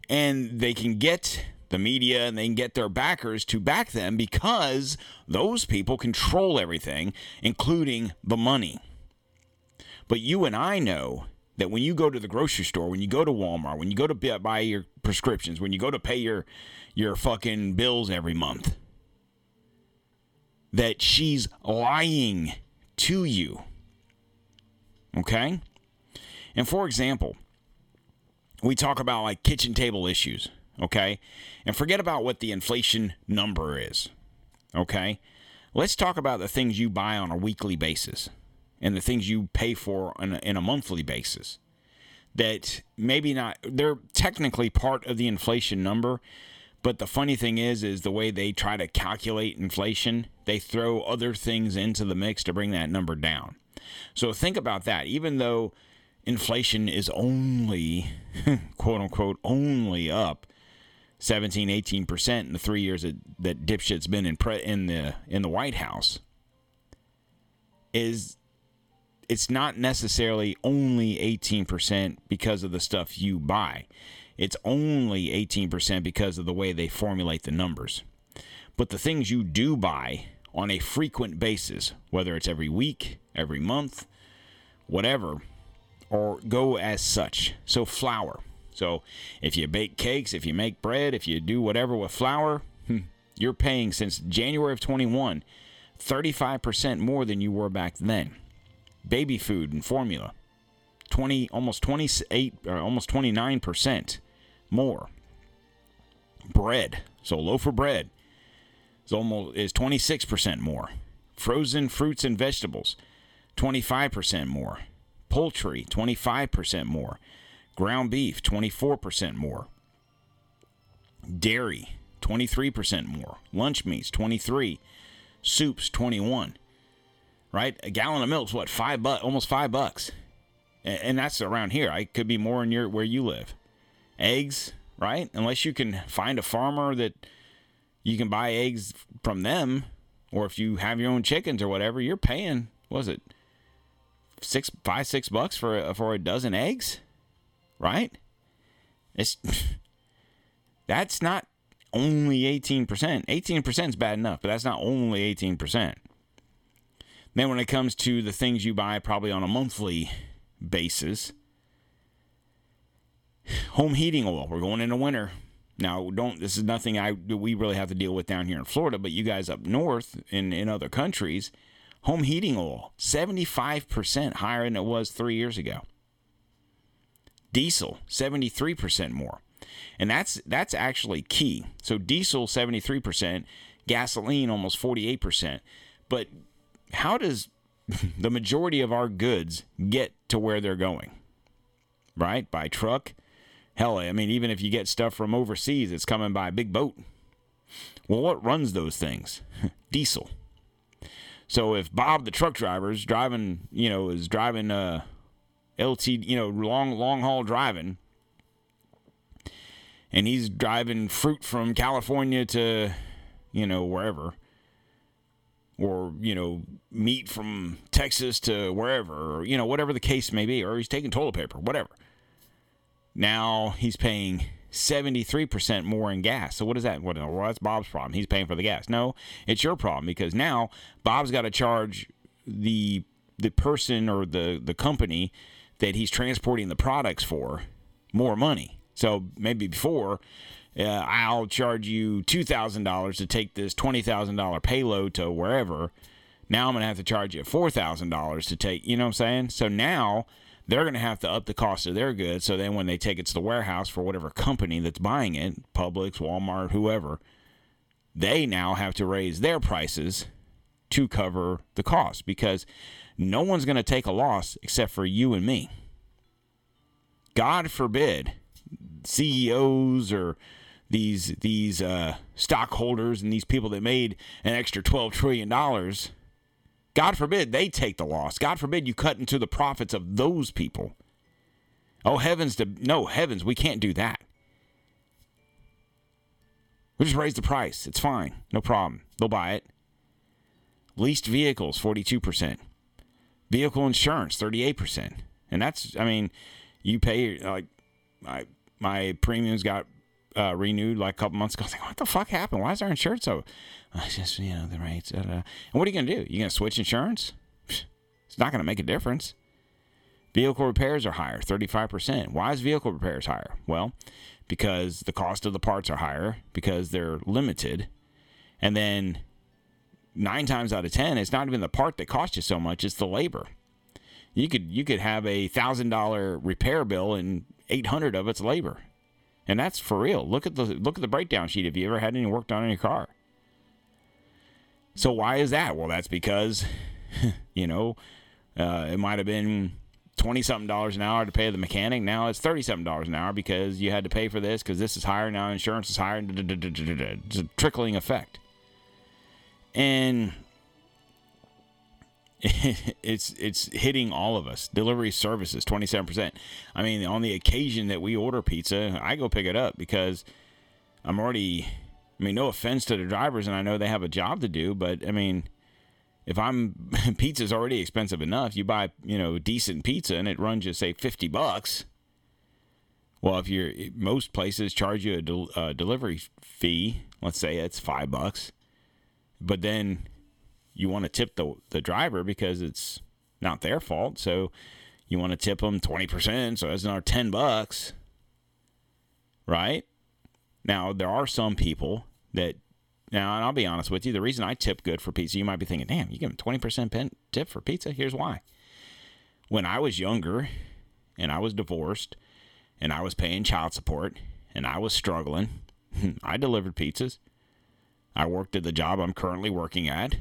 and they can get the media and they can get their backers to back them because those people control everything, including the money. But you and I know that when you go to the grocery store, when you go to Walmart, when you go to buy your prescriptions, when you go to pay your your fucking bills every month, that she's lying to you. Okay? And for example, we talk about like kitchen table issues, okay? And forget about what the inflation number is, okay? Let's talk about the things you buy on a weekly basis and the things you pay for on a, in a monthly basis. That maybe not, they're technically part of the inflation number, but the funny thing is, is the way they try to calculate inflation, they throw other things into the mix to bring that number down. So think about that. Even though inflation is only, quote unquote, only up 17, 18 percent in the three years that, that dipshit's been in pre- in the in the White House, is it's not necessarily only 18 percent because of the stuff you buy. It's only 18 percent because of the way they formulate the numbers. But the things you do buy on a frequent basis, whether it's every week, every month, whatever, or go as such. So flour. So if you bake cakes, if you make bread, if you do whatever with flour, hmm, you're paying since January of 21 35% more than you were back then. Baby food and formula 20 almost 28 or almost 29% more. Bread. So loaf of bread is almost is 26% more. Frozen fruits and vegetables 25% more. Poultry, 25% more. Ground beef, 24% more. Dairy, 23% more. Lunch meats, 23. Soups, 21. Right? A gallon of milk's what? 5 bucks, almost 5 bucks. A- And that's around here. I could be more in your where you live. Eggs, right? Unless you can find a farmer that you can buy eggs from them or if you have your own chickens or whatever, you're paying, was it? six five six bucks for for a dozen eggs, right? It's that's not only eighteen percent. Eighteen percent is bad enough, but that's not only eighteen percent. Then when it comes to the things you buy, probably on a monthly basis, home heating oil. We're going into winter. Now, don't this is nothing I we really have to deal with down here in Florida, but you guys up north in in other countries, home heating oil 75% higher than it was 3 years ago. Diesel 73% more. And that's that's actually key. So diesel 73%, gasoline almost 48%. But how does the majority of our goods get to where they're going? Right? By truck, Hell, I mean, even if you get stuff from overseas, it's coming by a big boat. Well, what runs those things? Diesel. So if Bob the truck driver is driving, you know, is driving uh LT, you know, long long haul driving, and he's driving fruit from California to, you know, wherever, or you know, meat from Texas to wherever, or you know, whatever the case may be, or he's taking toilet paper, whatever. Now he's paying 73% more in gas. So what is that? What, well, that's Bob's problem. He's paying for the gas. No, it's your problem because now Bob's got to charge the the person or the the company that he's transporting the products for more money. So maybe before uh, I'll charge you $2,000 to take this $20,000 payload to wherever. Now I'm going to have to charge you $4,000 to take, you know what I'm saying? So now they're going to have to up the cost of their goods. So then when they take it to the warehouse for whatever company that's buying it, Publix, Walmart, whoever, they now have to raise their prices to cover the cost because no one's going to take a loss except for you and me. God forbid CEOs or these these uh, stockholders and these people that made an extra twelve trillion dollars. God forbid they take the loss. God forbid you cut into the profits of those people. Oh heavens to no heavens, we can't do that. We just raise the price. It's fine. No problem. They'll buy it. Leased vehicles, 42%. Vehicle insurance, 38%. And that's, I mean, you pay, like, my, my premiums got uh, renewed like a couple months ago. I was like, what the fuck happened? Why is our insurance so? I just, you know, the rates. da, da. And what are you going to do? You going to switch insurance? It's not going to make a difference. Vehicle repairs are higher, 35%. Why is vehicle repairs higher? Well, because the cost of the parts are higher, because they're limited. And then nine times out of 10, it's not even the part that costs you so much, it's the labor. You could you could have a thousand dollar repair bill and eight hundred of it's labor, and that's for real. Look at the look at the breakdown sheet. If you ever had any work done on your car, so why is that? Well, that's because you know uh, it might have been twenty something dollars an hour to pay the mechanic. Now it's thirty something dollars an hour because you had to pay for this because this is higher now. Insurance is higher. It's a trickling effect, and it's it's hitting all of us. Delivery services, twenty seven percent. I mean, on the occasion that we order pizza, I go pick it up because I'm already. I mean, no offense to the drivers, and I know they have a job to do, but I mean, if I'm pizza's already expensive enough, you buy you know decent pizza and it runs you say fifty bucks. Well, if you're most places charge you a del- uh, delivery fee, let's say it's five bucks, but then you want to tip the the driver because it's not their fault. So you want to tip them twenty percent, so that's another ten bucks, right? Now there are some people that now, and I'll be honest with you, the reason I tip good for pizza, you might be thinking, damn, you give them twenty percent tip for pizza. Here's why. When I was younger, and I was divorced, and I was paying child support, and I was struggling, I delivered pizzas. I worked at the job I'm currently working at,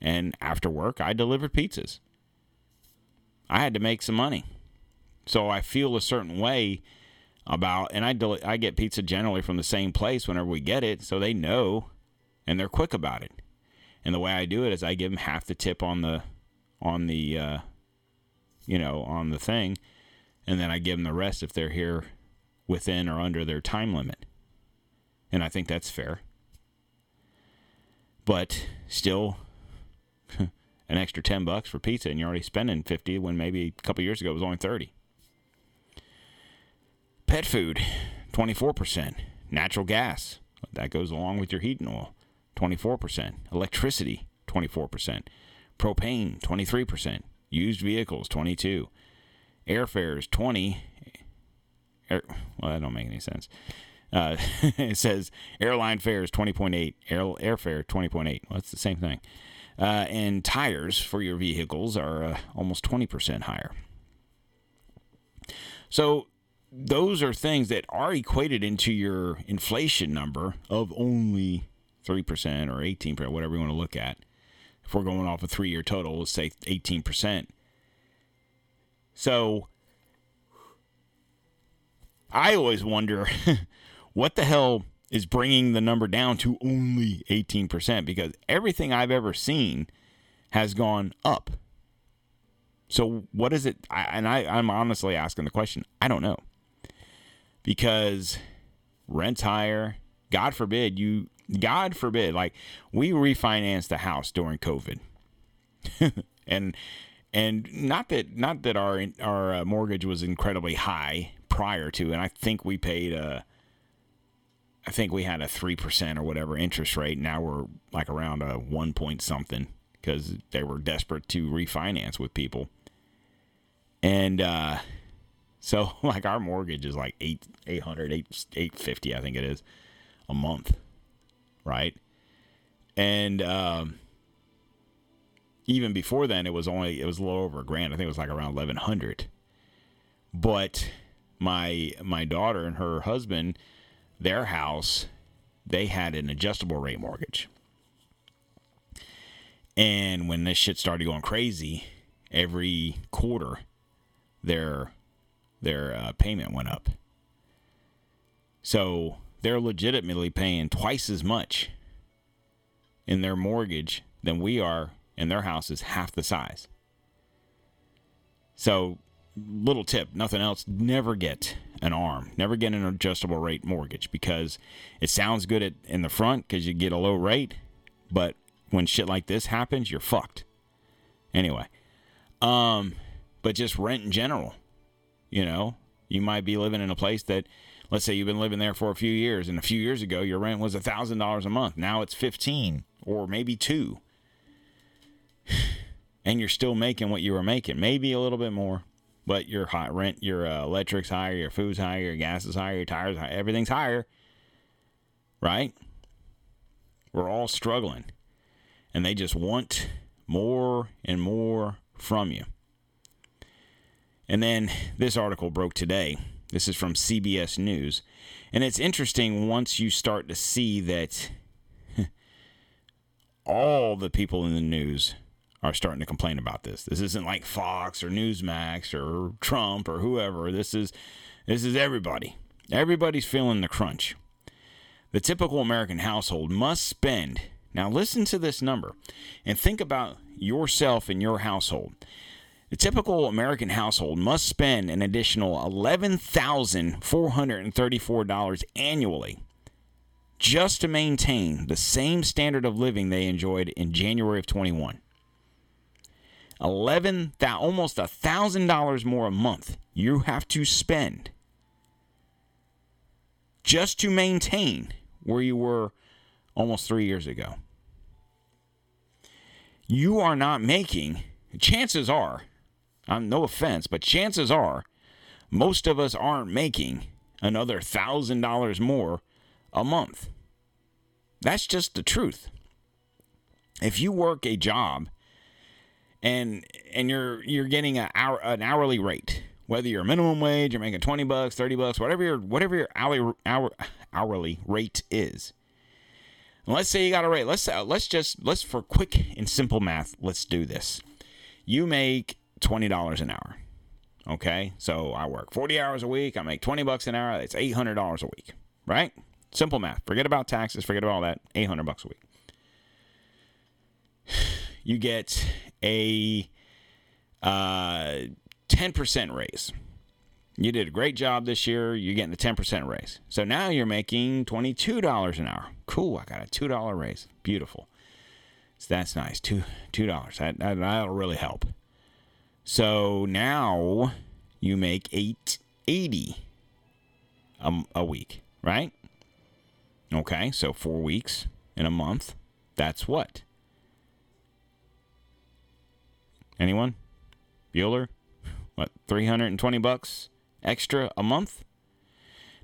and after work, I delivered pizzas. I had to make some money. So I feel a certain way about, and I, del- I get pizza generally from the same place whenever we get it, so they know and they're quick about it. And the way I do it is I give them half the tip on the, on the, uh, you know, on the thing, and then I give them the rest if they're here within or under their time limit. And I think that's fair. But still, an extra 10 bucks for pizza and you're already spending 50 when maybe a couple years ago it was only 30 pet food 24% natural gas that goes along with your heating oil 24% electricity 24% propane 23% used vehicles 22 airfares 20 air, well that don't make any sense uh, it says airline fares 20.8 air, airfare 20.8 well that's the same thing uh, and tires for your vehicles are uh, almost 20% higher. So those are things that are equated into your inflation number of only 3% or 18%, whatever you want to look at. If we're going off a three year total, let's say 18%. So I always wonder what the hell is bringing the number down to only 18% because everything I've ever seen has gone up. So what is it? I, and I, I'm honestly asking the question. I don't know because rent's higher. God forbid you. God forbid, like we refinanced the house during COVID, and and not that not that our our uh, mortgage was incredibly high prior to, and I think we paid a. I think we had a three percent or whatever interest rate. Now we're like around a one point something because they were desperate to refinance with people. And uh, so like our mortgage is like eight eight hundred eight eight fifty I think it is a month, right? And um, even before then, it was only it was a little over a grand. I think it was like around eleven hundred. But my my daughter and her husband, their house, they had an adjustable rate mortgage. And when this shit started going crazy, every quarter, their their uh, payment went up. So they're legitimately paying twice as much in their mortgage than we are, and their house is half the size. So, little tip, nothing else, never get an arm, never get an adjustable rate mortgage because it sounds good at, in the front because you get a low rate, but when shit like this happens, you're fucked. Anyway, um, but just rent in general, you know, you might be living in a place that, let's say you've been living there for a few years, and a few years ago your rent was a thousand dollars a month. Now it's fifteen or maybe two, and you're still making what you were making, maybe a little bit more, but your hot rent, your uh, electric's higher, your food's higher, your gas is higher, your tires higher, everything's higher, right? We're all struggling, and they just want more and more from you. And then this article broke today. This is from CBS News. And it's interesting once you start to see that all the people in the news are starting to complain about this. This isn't like Fox or Newsmax or Trump or whoever. This is this is everybody. Everybody's feeling the crunch. The typical American household must spend now listen to this number and think about yourself and your household. The typical American household must spend an additional $11,434 annually just to maintain the same standard of living they enjoyed in January of 21. 11 thou- almost a $1,000 more a month you have to spend just to maintain where you were almost 3 years ago. You are not making chances are I'm no offense, but chances are most of us aren't making another thousand dollars more a month. That's just the truth. If you work a job and and you're you're getting an hour an hourly rate, whether you're minimum wage, you're making twenty bucks, thirty bucks, whatever your whatever your hourly hour, hourly rate is. And let's say you got a rate. Let's uh, let's just let's for quick and simple math. Let's do this. You make $20 an hour. Okay? So I work 40 hours a week, I make 20 bucks an hour, it's $800 a week, right? Simple math. Forget about taxes, forget about all that. 800 bucks a week. You get a uh, 10% raise. You did a great job this year. You're getting a 10% raise. So now you're making $22 an hour. Cool. I got a $2 raise. Beautiful. So that's nice. Two two dollars. That, that that'll really help. So now you make eight eighty a, a week, right? Okay, so four weeks in a month. That's what? Anyone? Bueller? What, 320 bucks extra a month?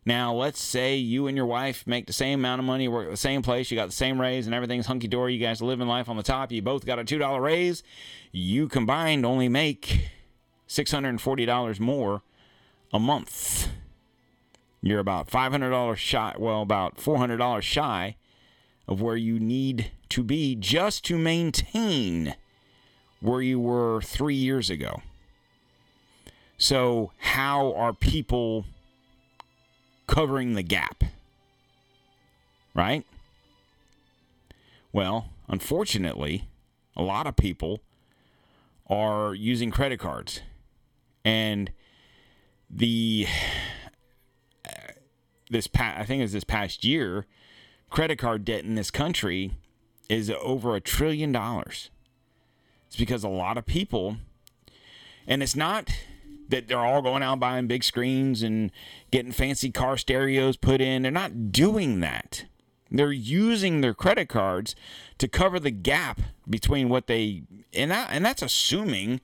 Now, let's say you and your wife make the same amount of money, work at the same place, you got the same raise, and everything's hunky dory. You guys are living life on the top. You both got a $2 raise. You combined only make $640 more a month. You're about $500 shy, well, about $400 shy of where you need to be just to maintain where you were three years ago. So, how are people covering the gap. Right? Well, unfortunately, a lot of people are using credit cards. And the this past, I think it was this past year, credit card debt in this country is over a trillion dollars. It's because a lot of people, and it's not that they're all going out buying big screens and getting fancy car stereos put in. They're not doing that. They're using their credit cards to cover the gap between what they and that and that's assuming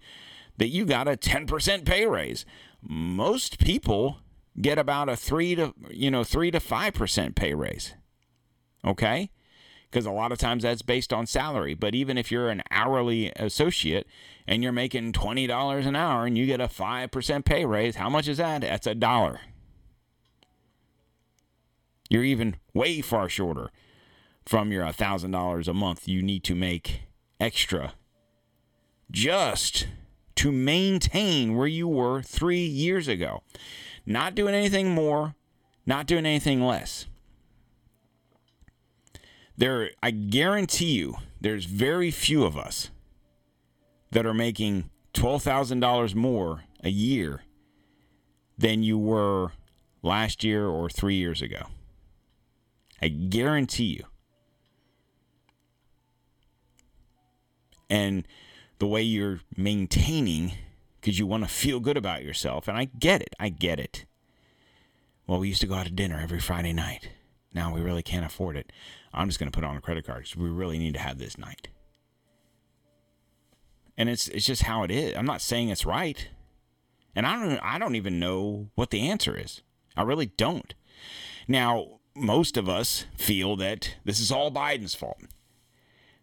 that you got a 10% pay raise. Most people get about a 3 to you know 3 to 5% pay raise. Okay? Because a lot of times that's based on salary. But even if you're an hourly associate and you're making $20 an hour and you get a 5% pay raise, how much is that? That's a dollar. You're even way far shorter from your $1,000 a month you need to make extra just to maintain where you were three years ago. Not doing anything more, not doing anything less. There, I guarantee you, there's very few of us that are making $12,000 more a year than you were last year or three years ago. I guarantee you. And the way you're maintaining, because you want to feel good about yourself, and I get it, I get it. Well, we used to go out to dinner every Friday night. Now we really can't afford it. I'm just going to put on a credit card because we really need to have this night. And it's it's just how it is. I'm not saying it's right. And I don't I don't even know what the answer is. I really don't. Now, most of us feel that this is all Biden's fault.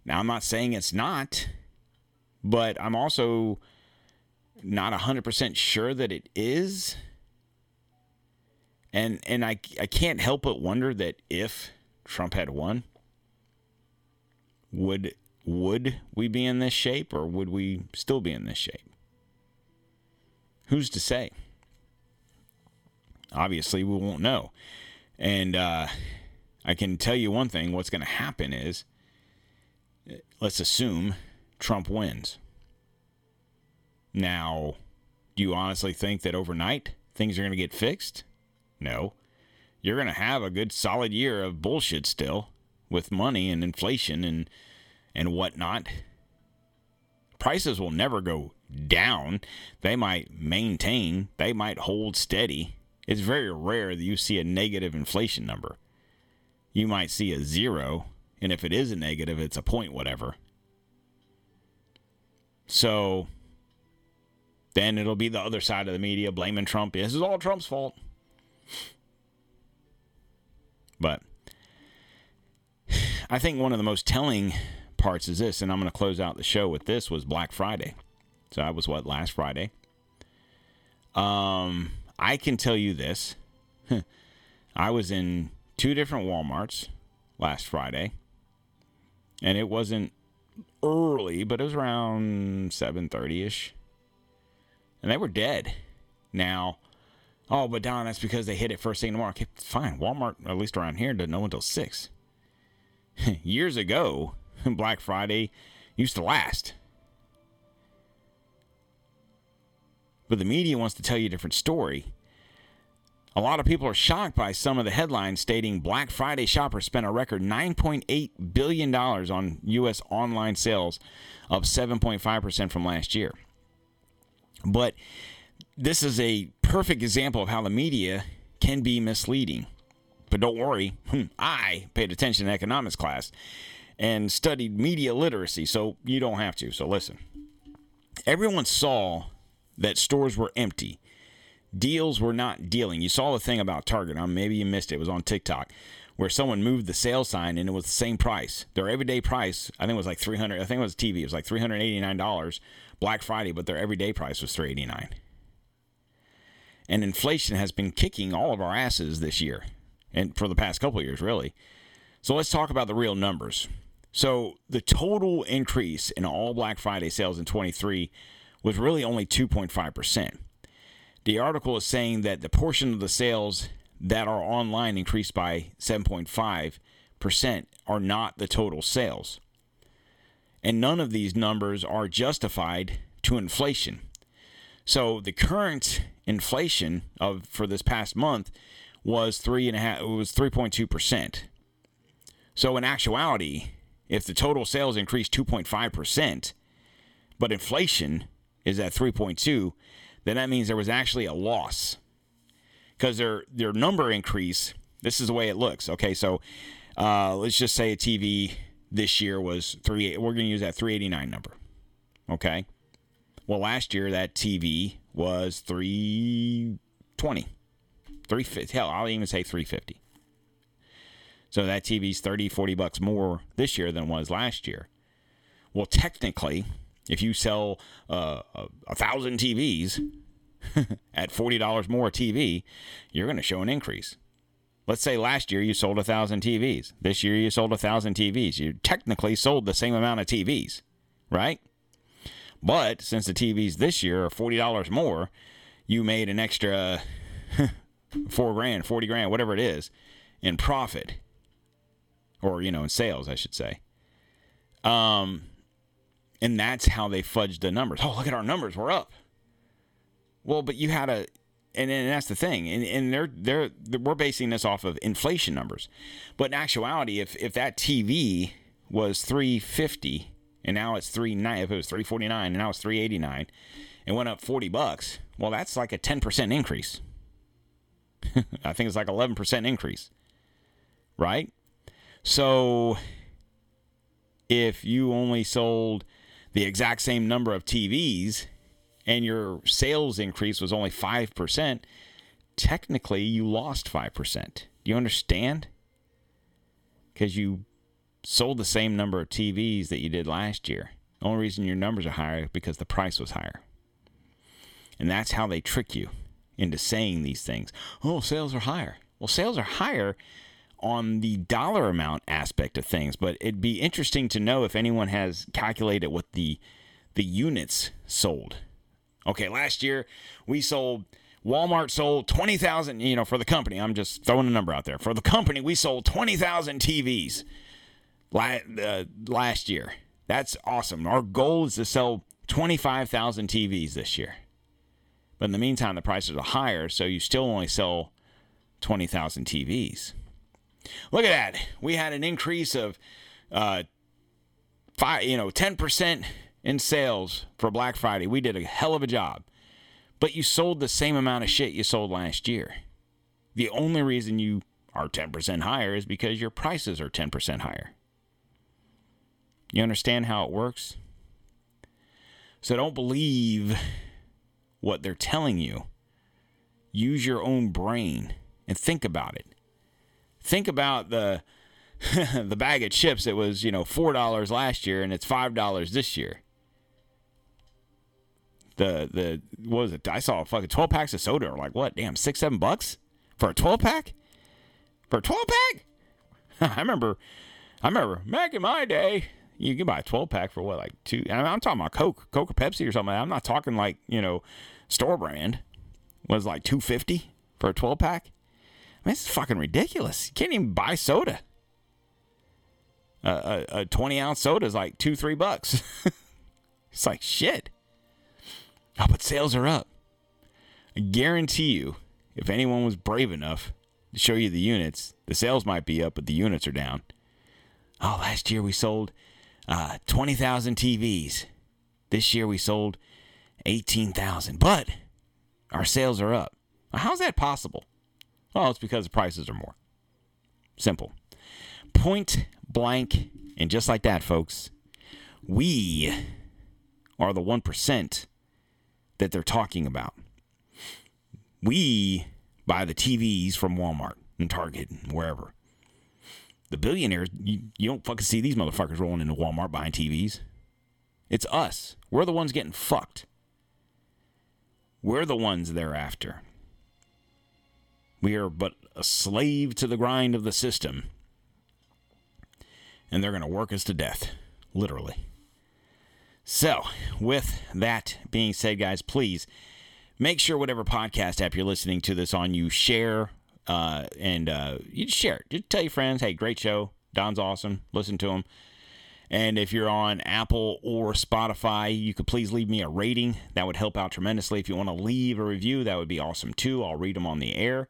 Now, I'm not saying it's not, but I'm also not 100% sure that it is. And and I I can't help but wonder that if Trump had won, would would we be in this shape or would we still be in this shape? Who's to say? Obviously, we won't know. And uh, I can tell you one thing what's going to happen is let's assume Trump wins. Now, do you honestly think that overnight things are going to get fixed? No. You're going to have a good solid year of bullshit still with money and inflation and and whatnot. Prices will never go down. They might maintain, they might hold steady. It's very rare that you see a negative inflation number. You might see a zero, and if it is a negative, it's a point whatever. So then it'll be the other side of the media blaming Trump. This is all Trump's fault. But I think one of the most telling parts is this, and I'm going to close out the show with this was Black Friday. So that was what last Friday. Um, I can tell you this. I was in two different Walmarts last Friday, and it wasn't early, but it was around 7:30 ish, and they were dead. Now, oh, but Don, that's because they hit it first thing tomorrow. Okay, fine. Walmart, at least around here, doesn't know until six. Years ago, Black Friday used to last. But the media wants to tell you a different story. A lot of people are shocked by some of the headlines stating Black Friday shoppers spent a record $9.8 billion on U.S. online sales, up 7.5% from last year. But this is a perfect example of how the media can be misleading. But don't worry, hmm, I paid attention in economics class and studied media literacy, so you don't have to. So listen. Everyone saw that stores were empty. Deals were not dealing. You saw the thing about Target. Maybe you missed it. It was on TikTok where someone moved the sale sign and it was the same price. Their everyday price, I think it was like 300 I think it was TV. It was like $389 Black Friday, but their everyday price was 389 and inflation has been kicking all of our asses this year and for the past couple years really so let's talk about the real numbers so the total increase in all black friday sales in 23 was really only 2.5% the article is saying that the portion of the sales that are online increased by 7.5% are not the total sales. And none of these numbers are justified to inflation. So the current inflation of for this past month was three and a half. It was three point two percent. So in actuality, if the total sales increased two point five percent, but inflation is at three point two, then that means there was actually a loss because their their number increase. This is the way it looks. Okay, so uh, let's just say a TV this year was three. We're going to use that three eighty nine number. Okay. Well, last year that TV was 320. 350. Hell, I'll even say 350. So that TV's 30, 40 bucks more this year than it was last year. Well, technically, if you sell uh, a, thousand TVs at $40 more a TV, you're going to show an increase. Let's say last year you sold a thousand TVs. This year you sold a thousand TVs. You technically sold the same amount of TVs, right? But since the TVs this year are forty dollars more, you made an extra four grand, forty grand, whatever it is, in profit, or you know, in sales, I should say. Um, and that's how they fudged the numbers. Oh, look at our numbers, we're up. Well, but you had a, and, and that's the thing, and, and they're they're we're basing this off of inflation numbers, but in actuality, if if that TV was three fifty and now it's three nine. If it was three forty nine and now it's three eighty nine, it went up forty bucks. Well, that's like a ten percent increase. I think it's like eleven percent increase, right? So if you only sold the exact same number of TVs and your sales increase was only five percent, technically you lost five percent. Do you understand? Because you sold the same number of TVs that you did last year. The only reason your numbers are higher is because the price was higher. And that's how they trick you into saying these things. Oh, sales are higher. Well, sales are higher on the dollar amount aspect of things, but it'd be interesting to know if anyone has calculated what the the units sold. Okay, last year we sold Walmart sold 20,000, you know, for the company. I'm just throwing a number out there. For the company, we sold 20,000 TVs last year. That's awesome. Our goal is to sell 25,000 TVs this year. But in the meantime, the prices are higher, so you still only sell 20,000 TVs. Look at that. We had an increase of uh, five, you know, 10% in sales for Black Friday. We did a hell of a job. But you sold the same amount of shit you sold last year. The only reason you are 10% higher is because your prices are 10% higher. You understand how it works? So don't believe what they're telling you. Use your own brain and think about it. Think about the the bag of chips that was, you know, $4 last year and it's $5 this year. The the what was it? I saw fucking 12 packs of soda are like what? Damn, 6 7 bucks for a 12 pack? For a 12 pack? I remember I remember back in my day, you can buy a 12 pack for what, like two? I mean, I'm talking about Coke, Coke or Pepsi or something. I'm not talking like, you know, store brand. Was like 250 for a 12 pack? I mean, it's fucking ridiculous. You can't even buy soda. A, a, a 20 ounce soda is like two, three bucks. it's like shit. Oh, but sales are up. I guarantee you, if anyone was brave enough to show you the units, the sales might be up, but the units are down. Oh, last year we sold uh, 20,000 TVs. This year we sold 18,000, but our sales are up. How's that possible? Well, it's because the prices are more. Simple. Point blank, and just like that, folks, we are the 1% that they're talking about. We buy the TVs from Walmart and Target and wherever. The billionaires, you, you don't fucking see these motherfuckers rolling into Walmart buying TVs. It's us. We're the ones getting fucked. We're the ones they're after. We are but a slave to the grind of the system. And they're going to work us to death, literally. So, with that being said, guys, please make sure whatever podcast app you're listening to this on, you share uh, and uh, you share it. Just tell your friends, hey, great show. Don's awesome. Listen to him. And if you're on Apple or Spotify, you could please leave me a rating. That would help out tremendously. If you want to leave a review, that would be awesome too. I'll read them on the air.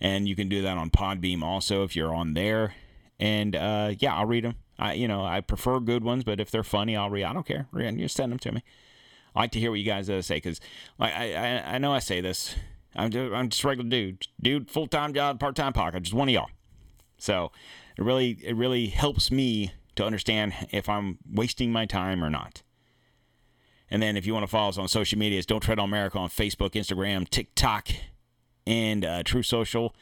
And you can do that on Podbean also if you're on there. And uh, yeah, I'll read them. I, you know, I prefer good ones, but if they're funny, I'll read. I don't care. Just send them to me. I like to hear what you guys say because I, I I know I say this. I'm just, I'm just regular dude, dude, full time job, part time pocket, just one of y'all. So it really it really helps me to understand if I'm wasting my time or not. And then if you want to follow us on social media, it's Don't Tread on America on Facebook, Instagram, TikTok, and uh, Truth Social,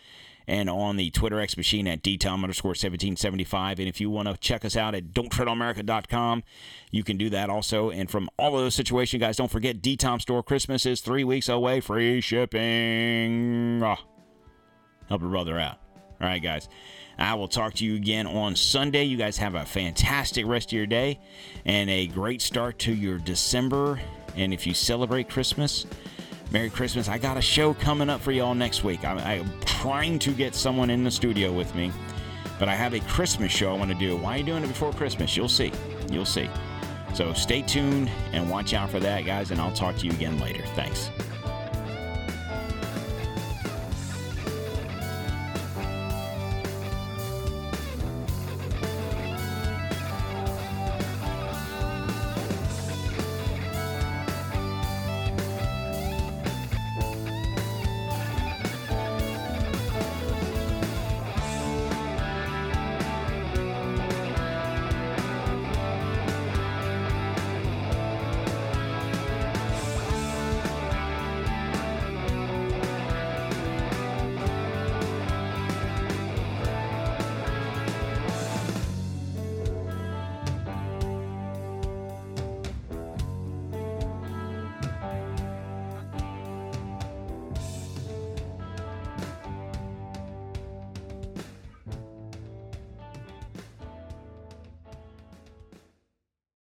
and on the Twitter X machine at dtom underscore 1775. And if you want to check us out at don'ttreadonamerica.com, you can do that also. And from all of those situations, guys, don't forget DTOM Store Christmas is three weeks away, free shipping. Ah, help your brother out. All right, guys. I will talk to you again on Sunday. You guys have a fantastic rest of your day and a great start to your December. And if you celebrate Christmas, Merry Christmas. I got a show coming up for y'all next week. I'm, I'm trying to get someone in the studio with me, but I have a Christmas show I want to do. Why are you doing it before Christmas? You'll see. You'll see. So stay tuned and watch out for that, guys, and I'll talk to you again later. Thanks.